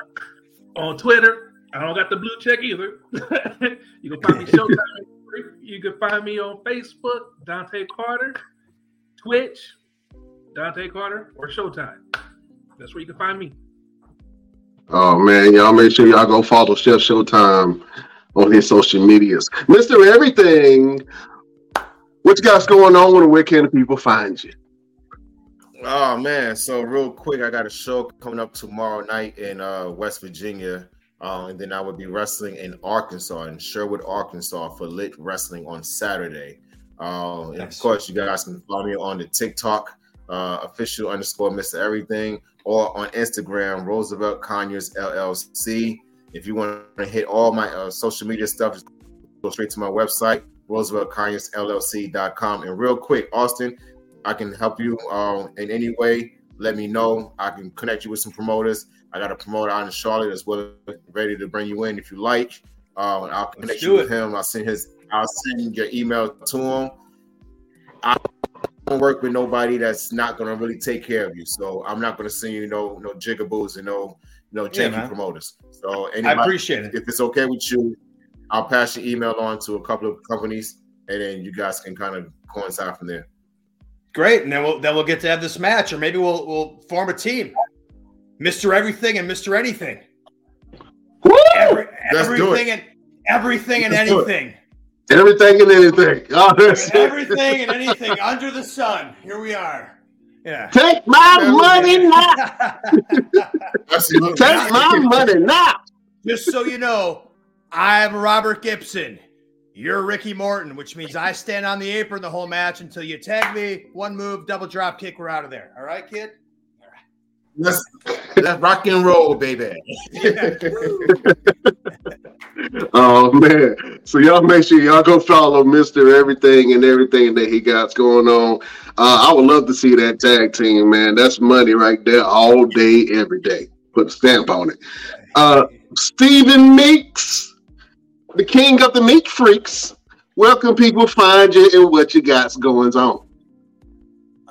on Twitter. I don't got the blue check either. you can find me Showtime. you can find me on Facebook, Dante Carter, Twitch, Dante Carter, or Showtime. That's where you can find me. Oh man, y'all make sure y'all go follow Chef Showtime on his social medias. Mr. Everything, what you guys going on and where can the people find you? Oh man, so real quick, I got a show coming up tomorrow night in uh, West Virginia, uh, and then I would be wrestling in Arkansas, in Sherwood, Arkansas, for Lit Wrestling on Saturday. Uh, and of course, you guys can follow me on the TikTok, uh, official underscore Mr. Everything, or on Instagram, Roosevelt Conyers LLC. If you want to hit all my uh, social media stuff, just go straight to my website, RooseveltConyersLLC.com. And real quick, Austin, I can help you uh, in any way. Let me know. I can connect you with some promoters. I got a promoter out in Charlotte as well, ready to bring you in if you like. Uh, I'll connect you with him. I'll send his. I'll send your email to him. I don't work with nobody that's not gonna really take care of you. So I'm not gonna send you no no jigaboos and no no janky yeah, promoters. So anybody, I appreciate it. If it's okay with you, I'll pass your email on to a couple of companies, and then you guys can kind of coincide from there. Great, and then we'll then we'll get to have this match, or maybe we'll we'll form a team, Mister Everything and Mister Anything. Every, everything and everything and anything. Everything and anything. Everything and anything under the sun. Here we are. Yeah. Take my money now. Take my money now. Just so you know, I'm Robert Gibson. You're Ricky Morton, which means I stand on the apron the whole match until you tag me. One move, double drop kick, we're out of there. All right, kid? Let's, let's rock and roll, baby. oh man. So y'all make sure y'all go follow Mr. Everything and everything that he got's going on. Uh, I would love to see that tag team, man. That's money right there all day, every day. Put a stamp on it. Uh Stephen Meeks the king of the meat freaks. Welcome, people. Find you and what you got's going on.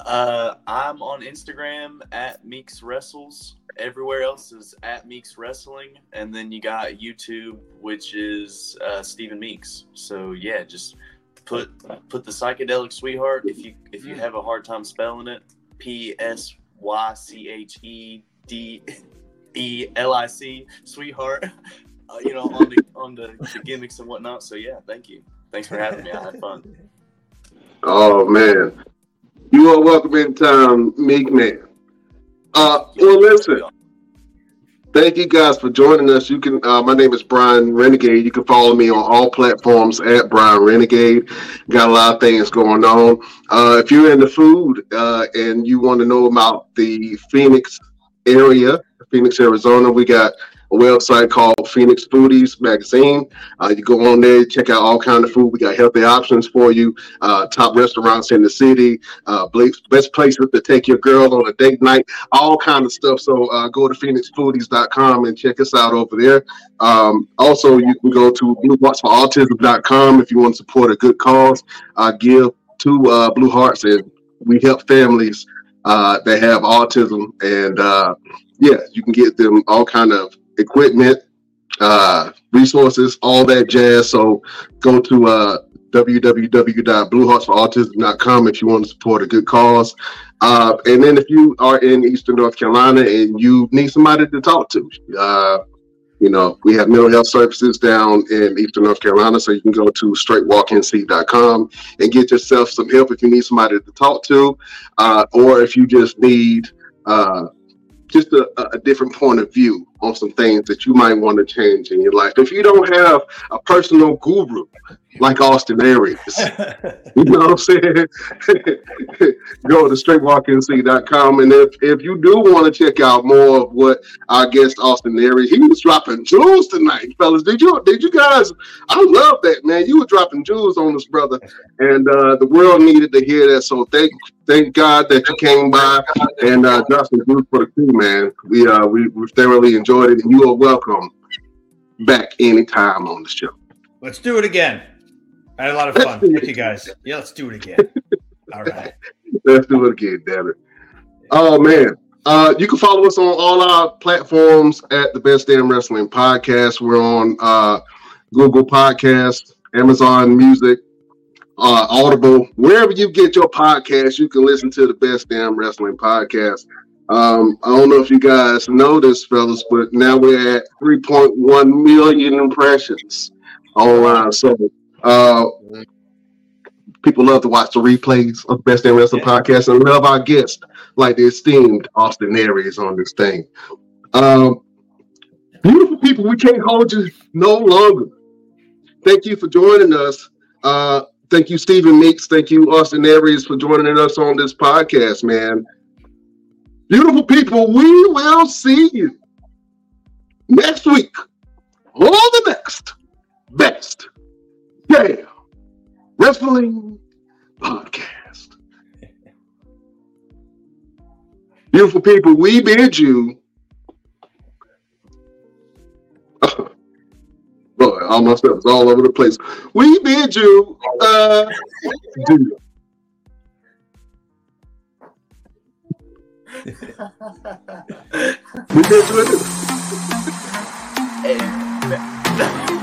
Uh, I'm on Instagram at Meeks Wrestles. Everywhere else is at Meeks Wrestling, and then you got YouTube, which is uh, Stephen Meeks. So yeah, just put put the psychedelic sweetheart if you if you have a hard time spelling it. P S Y C H E D E L I C sweetheart. uh, you know, on the on the, the, gimmicks and whatnot. So yeah, thank you. Thanks for having me. I had fun. Oh man, you are welcome anytime, Meek Man. Uh, well, listen. Thank you guys for joining us. You can. Uh, my name is Brian Renegade. You can follow me on all platforms at Brian Renegade. Got a lot of things going on. Uh, if you're into food uh, and you want to know about the Phoenix area, Phoenix, Arizona, we got a website called Phoenix Foodies Magazine. Uh, you go on there, check out all kind of food. We got healthy options for you. Uh, top restaurants in the city, uh, best places to take your girl on a date night, all kind of stuff. So uh, go to phoenixfoodies.com and check us out over there. Um, also, you can go to blueheartsforautism.com if you want to support a good cause. Give to uh, Blue Hearts and we help families uh, that have autism and yeah you can get them all kind of equipment, uh, resources, all that jazz. So go to uh, www.blueheartsforautism.com if you want to support a good cause. Uh, and then if you are in Eastern North Carolina and you need somebody to talk to, uh, you know, we have mental health services down in Eastern North Carolina, so you can go to straightwalknc.com and get yourself some help if you need somebody to talk to, uh, or if you just need uh, just a, a, different point of view on some things that you might want to change in your life. If you don't have a personal guru like Austin Aries, you know what I'm saying? Go to straightwalknc.com. And if, if you do want to check out more of what our guest Austin Aries, he was dropping jewels tonight, fellas. Did you did you guys I love that man. You were dropping jewels on us, brother. And uh, the world needed to hear that. So thank thank God that you came by and uh dropped some for the crew, man. We uh we, we thoroughly enjoyed it and you are welcome back anytime on the show. Let's do it again. I had a lot of fun. Thank you guys. Yeah, let's do it again. All right. let's do it again, damn it. Oh man. Uh, you can follow us on all our platforms at the Best Damn Wrestling Podcast. We're on uh, Google Podcasts, Amazon Music, uh, Audible, wherever you get your podcast, you can listen to the Best Damn Wrestling Podcast. Um, I don't know if you guys know this, fellas, but now we're at 3.1 million impressions online. So uh, People love to watch the replays of Best Damn Wrestling Yeah. podcast and love our guests like the esteemed Austin Aries on this thing. Um, beautiful people, we can't hold you no longer. Thank you for joining us. Uh, thank you, Stephen Meeks. Thank you, Austin Aries, for joining us on this podcast, man. Beautiful people, we will see you next week on the next Best Damn Wrestling Podcast. Beautiful people, we bid you. Boy, all my stuff is all over the place. We bid you. Uh, do. We bid you. Hey.